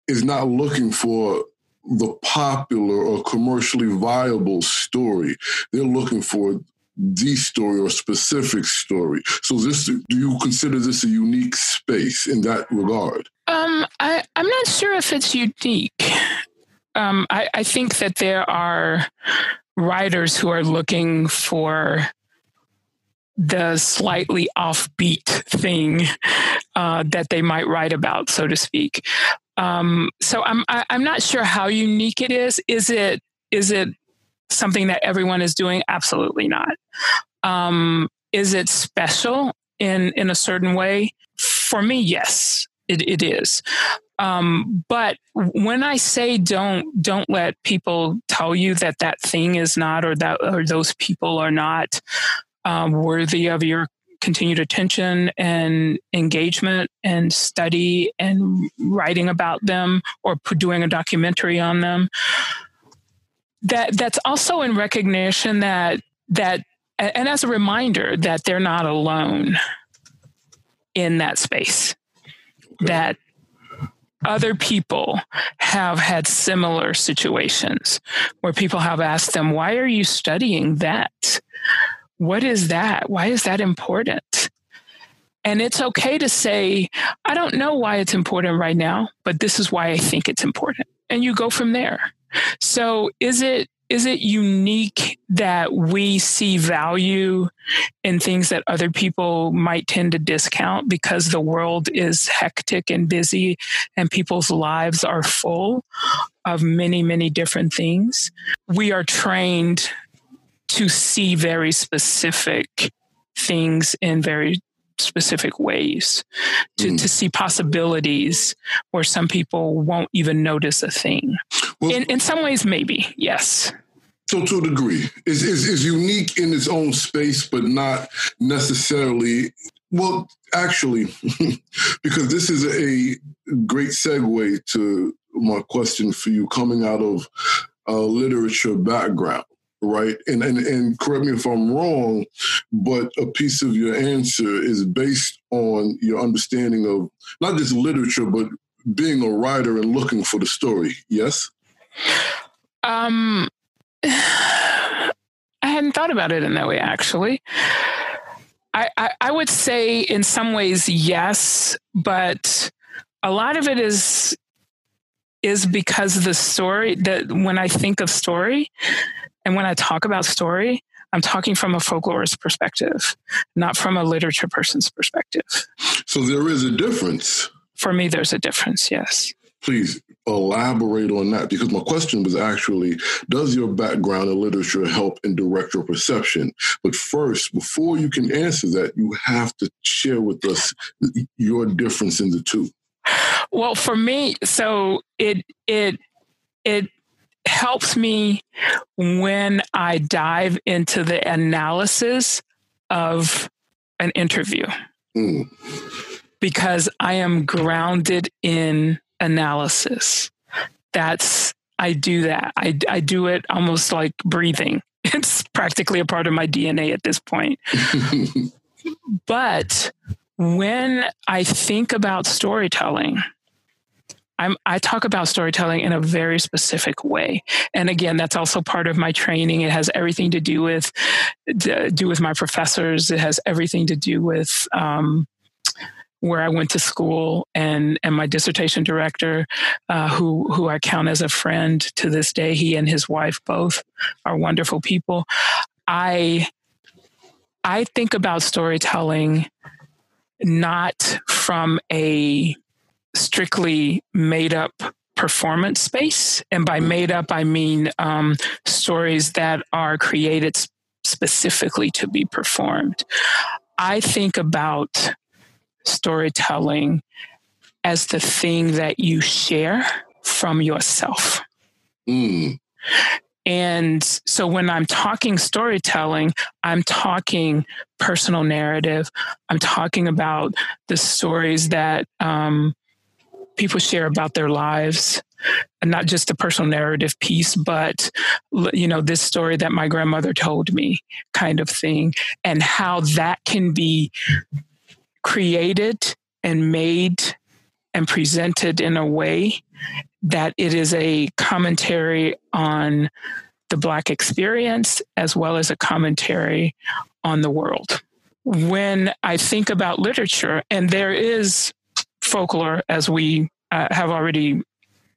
is not looking for the popular or commercially viable story. They're looking for the story or specific story. So this do you consider this a unique space in that regard? Um, I, I'm not sure if it's unique. Um, I, I think that there are writers who are looking for the slightly offbeat thing uh, that they might write about, so to speak. Um, so I'm I, am i am not sure how unique it is. Is it is it something that everyone is doing? Absolutely not. Um, is it special in in a certain way? For me, yes, it, it is. Um, but when I say don't don't let people tell you that that thing is not or that or those people are not um, worthy of your continued attention and engagement and study and writing about them or doing a documentary on them that that's also in recognition that that and as a reminder that they're not alone in that space that other people have had similar situations where people have asked them why are you studying that what is that? Why is that important? And it's okay to say, I don't know why it's important right now, but this is why I think it's important. And you go from there. So is it is it unique that we see value in things that other people might tend to discount because the world is hectic and busy and people's lives are full of many, many different things? We are trained to see very specific things in very specific ways to, mm. to see possibilities where some people won't even notice a thing well, in, in some ways maybe yes so to a degree is is is unique in its own space but not necessarily well actually because this is a great segue to my question for you coming out of a literature background right? And, and and correct me if I'm wrong, but a piece of your answer is based on your understanding of not just literature, but being a writer and looking for the story. Yes. Um, I hadn't thought about it in that way. Actually, I, I, I would say in some ways yes, but a lot of it is is because the story that when I think of story, and when I talk about story, I'm talking from a folklorist perspective, not from a literature person's perspective. So there is a difference. For me, there's a difference, yes. Please elaborate on that because my question was actually Does your background in literature help in direct your perception? But first, before you can answer that, you have to share with us your difference in the two. Well, for me, so it, it, it helps me when I dive into the analysis of an interview mm. because I am grounded in analysis. That's, I do that. I, I do it almost like breathing. It's practically a part of my DNA at this point. but when I think about storytelling, I'm, I talk about storytelling in a very specific way. And again, that's also part of my training. It has everything to do with do with my professors. It has everything to do with um, where I went to school and and my dissertation director, uh, who who I count as a friend to this day. He and his wife both are wonderful people. I I think about storytelling not from a strictly made up performance space. And by made up, I mean um, stories that are created specifically to be performed. I think about storytelling as the thing that you share from yourself. Mm. And so when I'm talking storytelling, I'm talking personal narrative. I'm talking about the stories that um, people share about their lives and not just the personal narrative piece but you know this story that my grandmother told me kind of thing and how that can be created and made and presented in a way that it is a commentary on the Black experience as well as a commentary on the world. When I think about literature, and there is folklore, as we uh, have already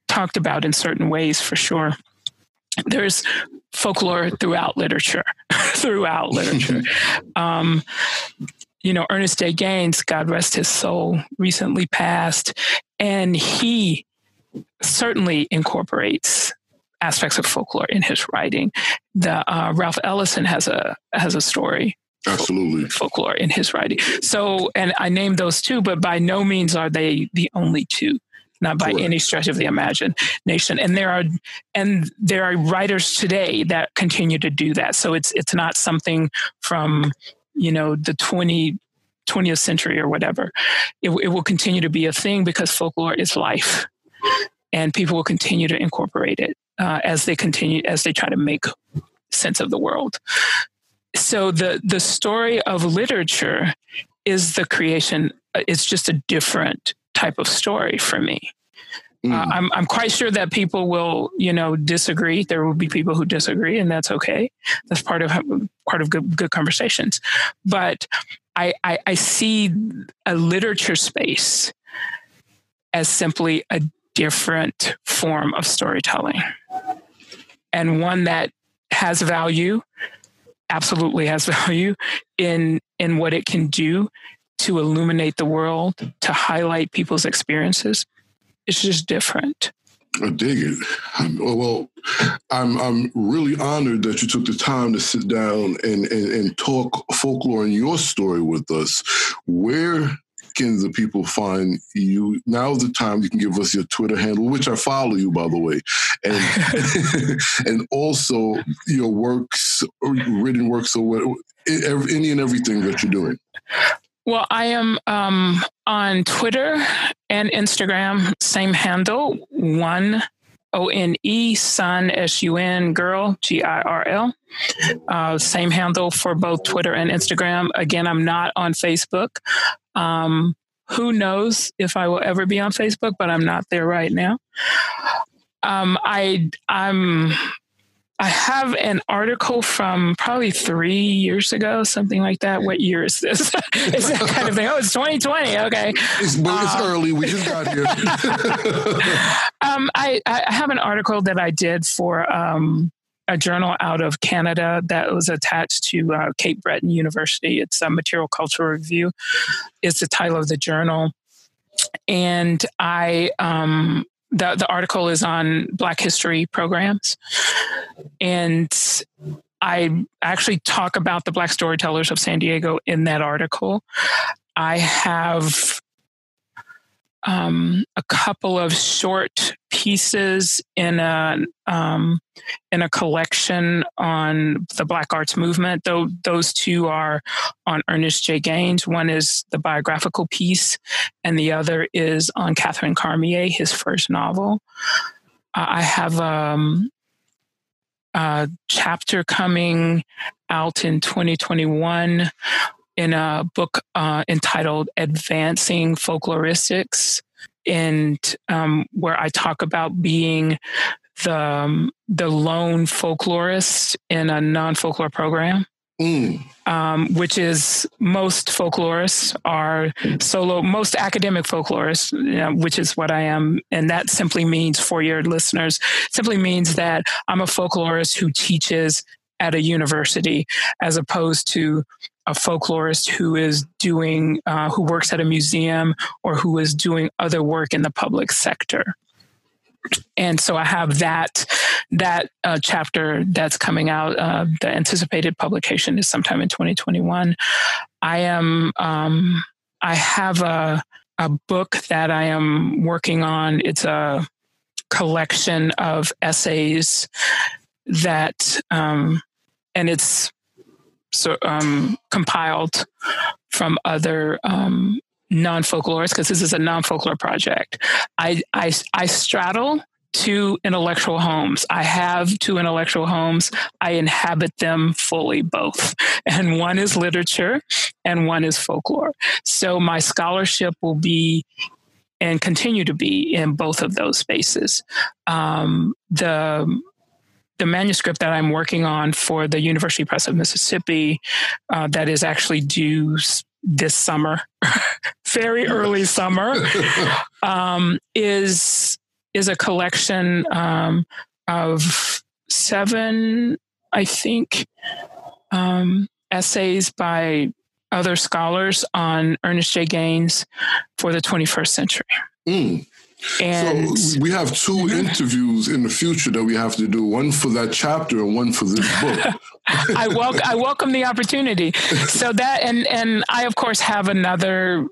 talked about in certain ways for sure, there's folklore throughout literature, throughout literature. Um, you know, Ernest J. Gaines, God rest his soul, recently passed, and he certainly incorporates aspects of folklore in his writing. The uh, Ralph Ellison has a has a story. Absolutely. Folklore in his writing. So, and I named those two, but by no means are they the only two not by Correct. any stretch of the imagination. And there are and there are writers today that continue to do that. So it's it's not something from you know the 20 20th century or whatever. It, it will continue to be a thing because folklore is life, and people will continue to incorporate it uh, as they continue as they try to make sense of the world. So the the story of literature is the creation. It's just a different type of story for me. Uh, mm. I'm I'm quite sure that people will you know disagree. There will be people who disagree, and that's okay. That's part of part of good good conversations. But I, I, I see a literature space as simply a different form of storytelling and one that has value absolutely has value in in what it can do to illuminate the world to highlight people's experiences it's just different I dig it. Oh, well, I'm I'm really honored that you took the time to sit down and, and, and talk folklore and your story with us. Where can the people find you? Now's the time you can give us your Twitter handle, which I follow you, by the way, and and also your works, written works, or what, any and everything that you're doing. Well, I am um, on Twitter and Instagram, same handle, one O N E, Sun, S U N, girl, G I R L. Uh, same handle for both Twitter and Instagram. Again, I'm not on Facebook. Um, who knows if I will ever be on Facebook, but I'm not there right now. Um, I I'm I have an article from probably three years ago, something like that. What year is this? is that kind of thing? Oh, it's 2020. Okay. It's, um, it's early. We just got here. um, I, I have an article that I did for um, a journal out of Canada that was attached to uh, Cape Breton University. It's a material culture review, is the title of the journal. And I um, the, the article is on Black history programs. And I actually talk about the Black storytellers of San Diego in that article. I have um, a couple of short pieces in a um, in a collection on the Black Arts Movement. Though those two are on Ernest J. Gaines. One is the biographical piece, and the other is on Catherine Carmier, his first novel. Uh, I have um, a chapter coming out in 2021 in a book uh, entitled Advancing Folkloristics, and um, where I talk about being the um, the lone folklorist in a non folklore program. Mm. Um, which is most folklorists are solo, most academic folklorists, you know, which is what I am. And that simply means, for your listeners, simply means that I'm a folklorist who teaches at a university as opposed to a folklorist who is doing uh, who works at a museum or who is doing other work in the public sector and so I have that that uh, chapter that's coming out. Uh, the anticipated publication is sometime in 2021. I am um, I have a a book that I am working on. It's a collection of essays that um, and it's so um, compiled from other um, non folklorists because this is a non folklore project. I, I I straddle two intellectual homes. I have two intellectual homes. I inhabit them fully, both. And one is literature and one is folklore. So my scholarship will be and continue to be in both of those spaces. Um, the the manuscript that I'm working on for the University Press of Mississippi, uh, that is actually due this summer, very early summer, um, is is a collection um, of seven, I think, um, essays by other scholars on Ernest J. Gaines for the 21st century. Mm. And so we have 2 mm-hmm. interviews in the future that we have to do, one for that chapter and one for this book. I welcome I welcome the opportunity. So that and and I of course have another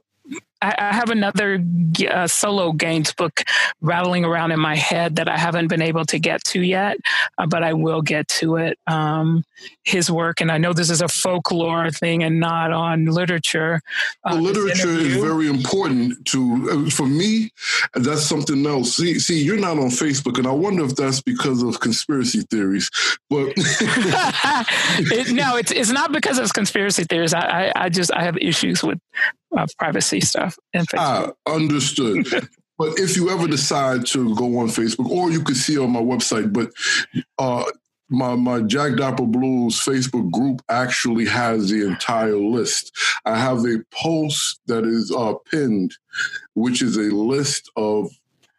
I, have another uh, solo Gaines book rattling around in my head that I haven't been able to get to yet, uh, but I will get to it. Um, his work, and I know this is a folklore thing and not on literature. Uh, well, literature is very important to uh, for me. That's something else. See, see, you're not on Facebook, and I wonder if that's because of conspiracy theories. But it, no, it's it's not because of conspiracy theories. I, I, I just I have issues with uh, privacy stuff. And ah, understood. but if you ever decide to go on Facebook, or you could see on my website, but uh, my my Jack Dappa Blues Facebook group actually has the entire list. I have a post that is uh, pinned, which is a list of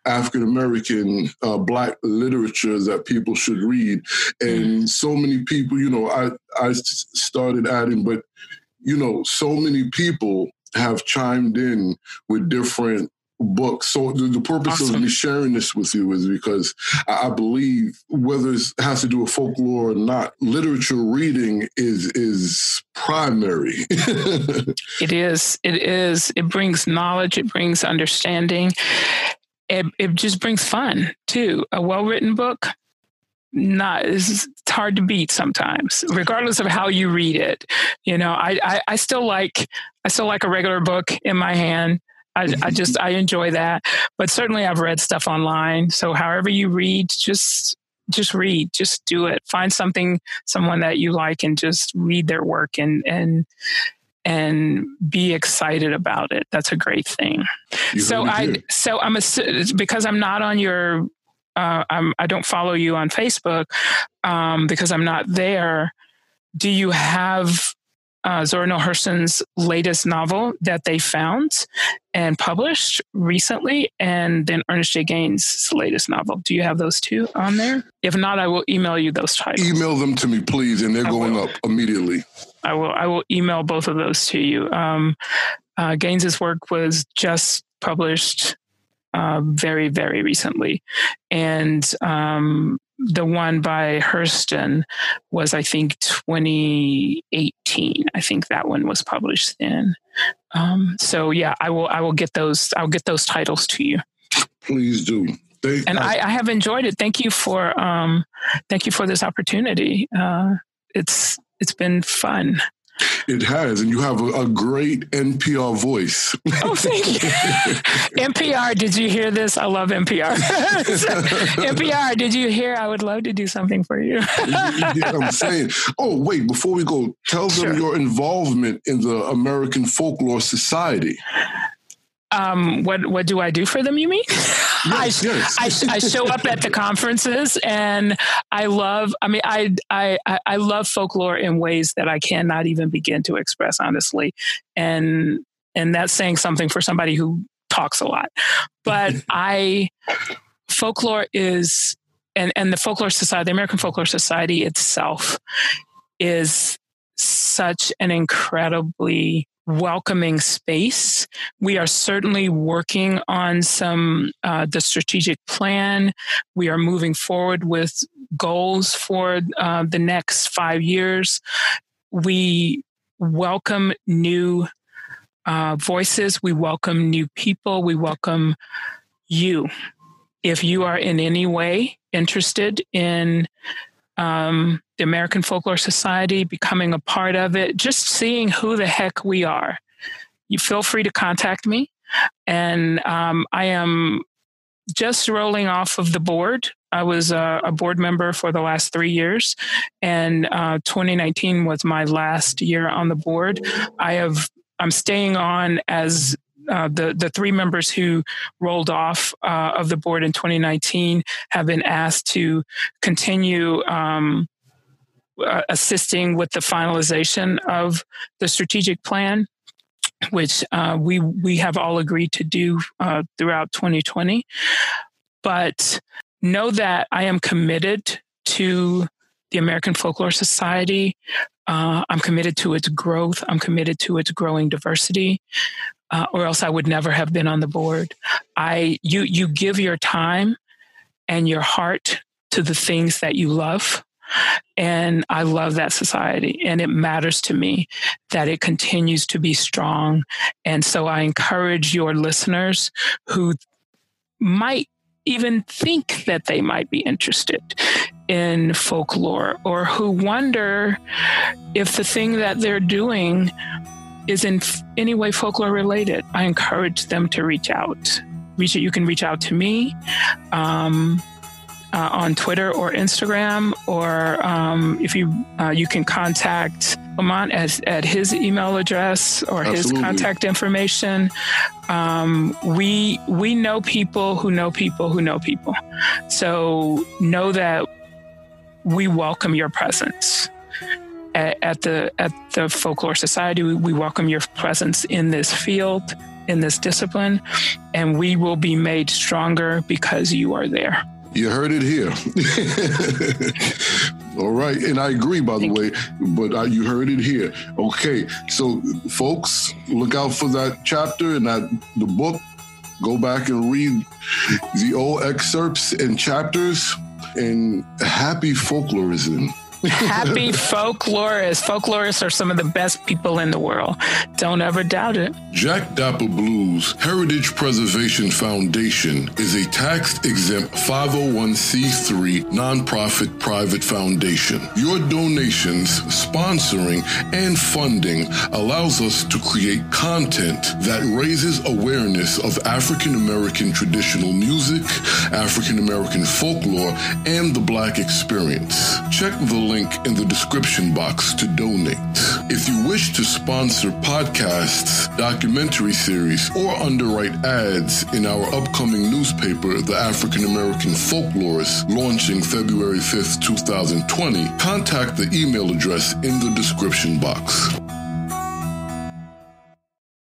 African American uh, Black literature that people should read, and mm. so many people. You know, I I started adding, but you know, so many people have chimed in with different books. So the, the purpose awesome. of me sharing this with you is because I, I believe whether it has to do with folklore or not, literature reading is is primary. it is. It is. It brings knowledge. It brings understanding. It, it just brings fun too. A well written book not it's hard to beat sometimes regardless of how you read it. You know I, I, I still like i still like a regular book in my hand. I, I just i enjoy that. But certainly i've read stuff online. So however you read just just read just do it. Find something someone that you like and just read their work and and and be excited about it. That's a great thing. You so i so i'm a because i'm not on your uh, I'm, I don't follow you on Facebook um, because I'm not there. Do you have uh, Zora Neale Hurston's latest novel that they found and published recently, and then Ernest J. Gaines' latest novel. Do you have those two on there? If not, I will email you those titles. Email them to me, please, and they're I going will. up immediately. I will. I will email both of those to you. Um, uh, Gaines's work was just published uh, very, very recently. And um, the one by Hurston was, I think, 2018. I think that one was published then. Um, so yeah, I will. I will get those. I'll get those titles to you. Please do. And I, I, have enjoyed it. Thank you for um, thank you for this opportunity. Uh, it's it's been fun. It has, and you have a, a great NPR voice. Oh, thank you. NPR, did you hear this? I love NPR. NPR, did you hear? I would love to do something for you. yeah, I'm saying. Oh, wait, before we go, tell them sure. your involvement in the American Folklore Society. Um, what what do I do for them? You mean? Yes, I, yes. I, I, show up at the conferences, and I love. I mean, I, I I love folklore in ways that I cannot even begin to express honestly, and and that's saying something for somebody who talks a lot. But I folklore is and and the folklore society, the American Folklore Society itself, is such an incredibly welcoming space. We are certainly working on some uh, the strategic plan. We are moving forward with goals for uh, the next five years. We welcome new uh, voices. We welcome new people. We welcome you. If you are in any way interested in um, the American Folklore Society, becoming a part of it, just seeing who the heck we are, you feel free to contact me. And um, I am just rolling off of the board. I was a, a board member for the last three years, and uh, 2019 was my last year on the board. I have I'm staying on as uh, the the three members who rolled off uh, of the board in 2019 have been asked to continue um, uh, assisting with the finalization of the strategic plan, which uh, we we have all agreed to do uh, throughout 2020. But know that I am committed to the American Folklore Society. I'm committed to its growth. I'm committed to its growing diversity uh, or else I would never have been on the board. I you you give your time and your heart to the things that you love. And I love that society, and it matters to me that it continues to be strong. And so I encourage your listeners who might even think that they might be interested in folklore or who wonder if the thing that they're doing is in any way folklore related, I encourage them to reach out. Reach You can reach out to me um, uh, on Twitter or Instagram, or um, if you uh, you can contact Lamont at, at his email address or Absolutely. his contact information. Um, we we know people who know people who know people, so know that we welcome your presence at, at the at the Folklore Society. We, we welcome your presence in this field, in this discipline, and we will be made stronger because you are there. You heard it here. All right. And I agree, by the Thank way, but uh, you heard it here. Okay. So, folks, look out for that chapter and that the book. Go back and read the old excerpts and chapters. And happy folklorism. Happy folklorists. Folklorists are some of the best people in the world. Don't ever doubt it. Jack Dappa Blues Heritage Preservation Foundation is a tax exempt 501c3 nonprofit private foundation. Your donations, sponsoring, and funding allows us to create content that raises awareness of African American traditional music, African American folklore, and the Black experience. Check the link in the description box to donate. If you wish to sponsor podcasts, documentary series, or underwrite ads in our upcoming newspaper, The African American Folklorist, launching February 5th, 2020, contact the email address in the description box.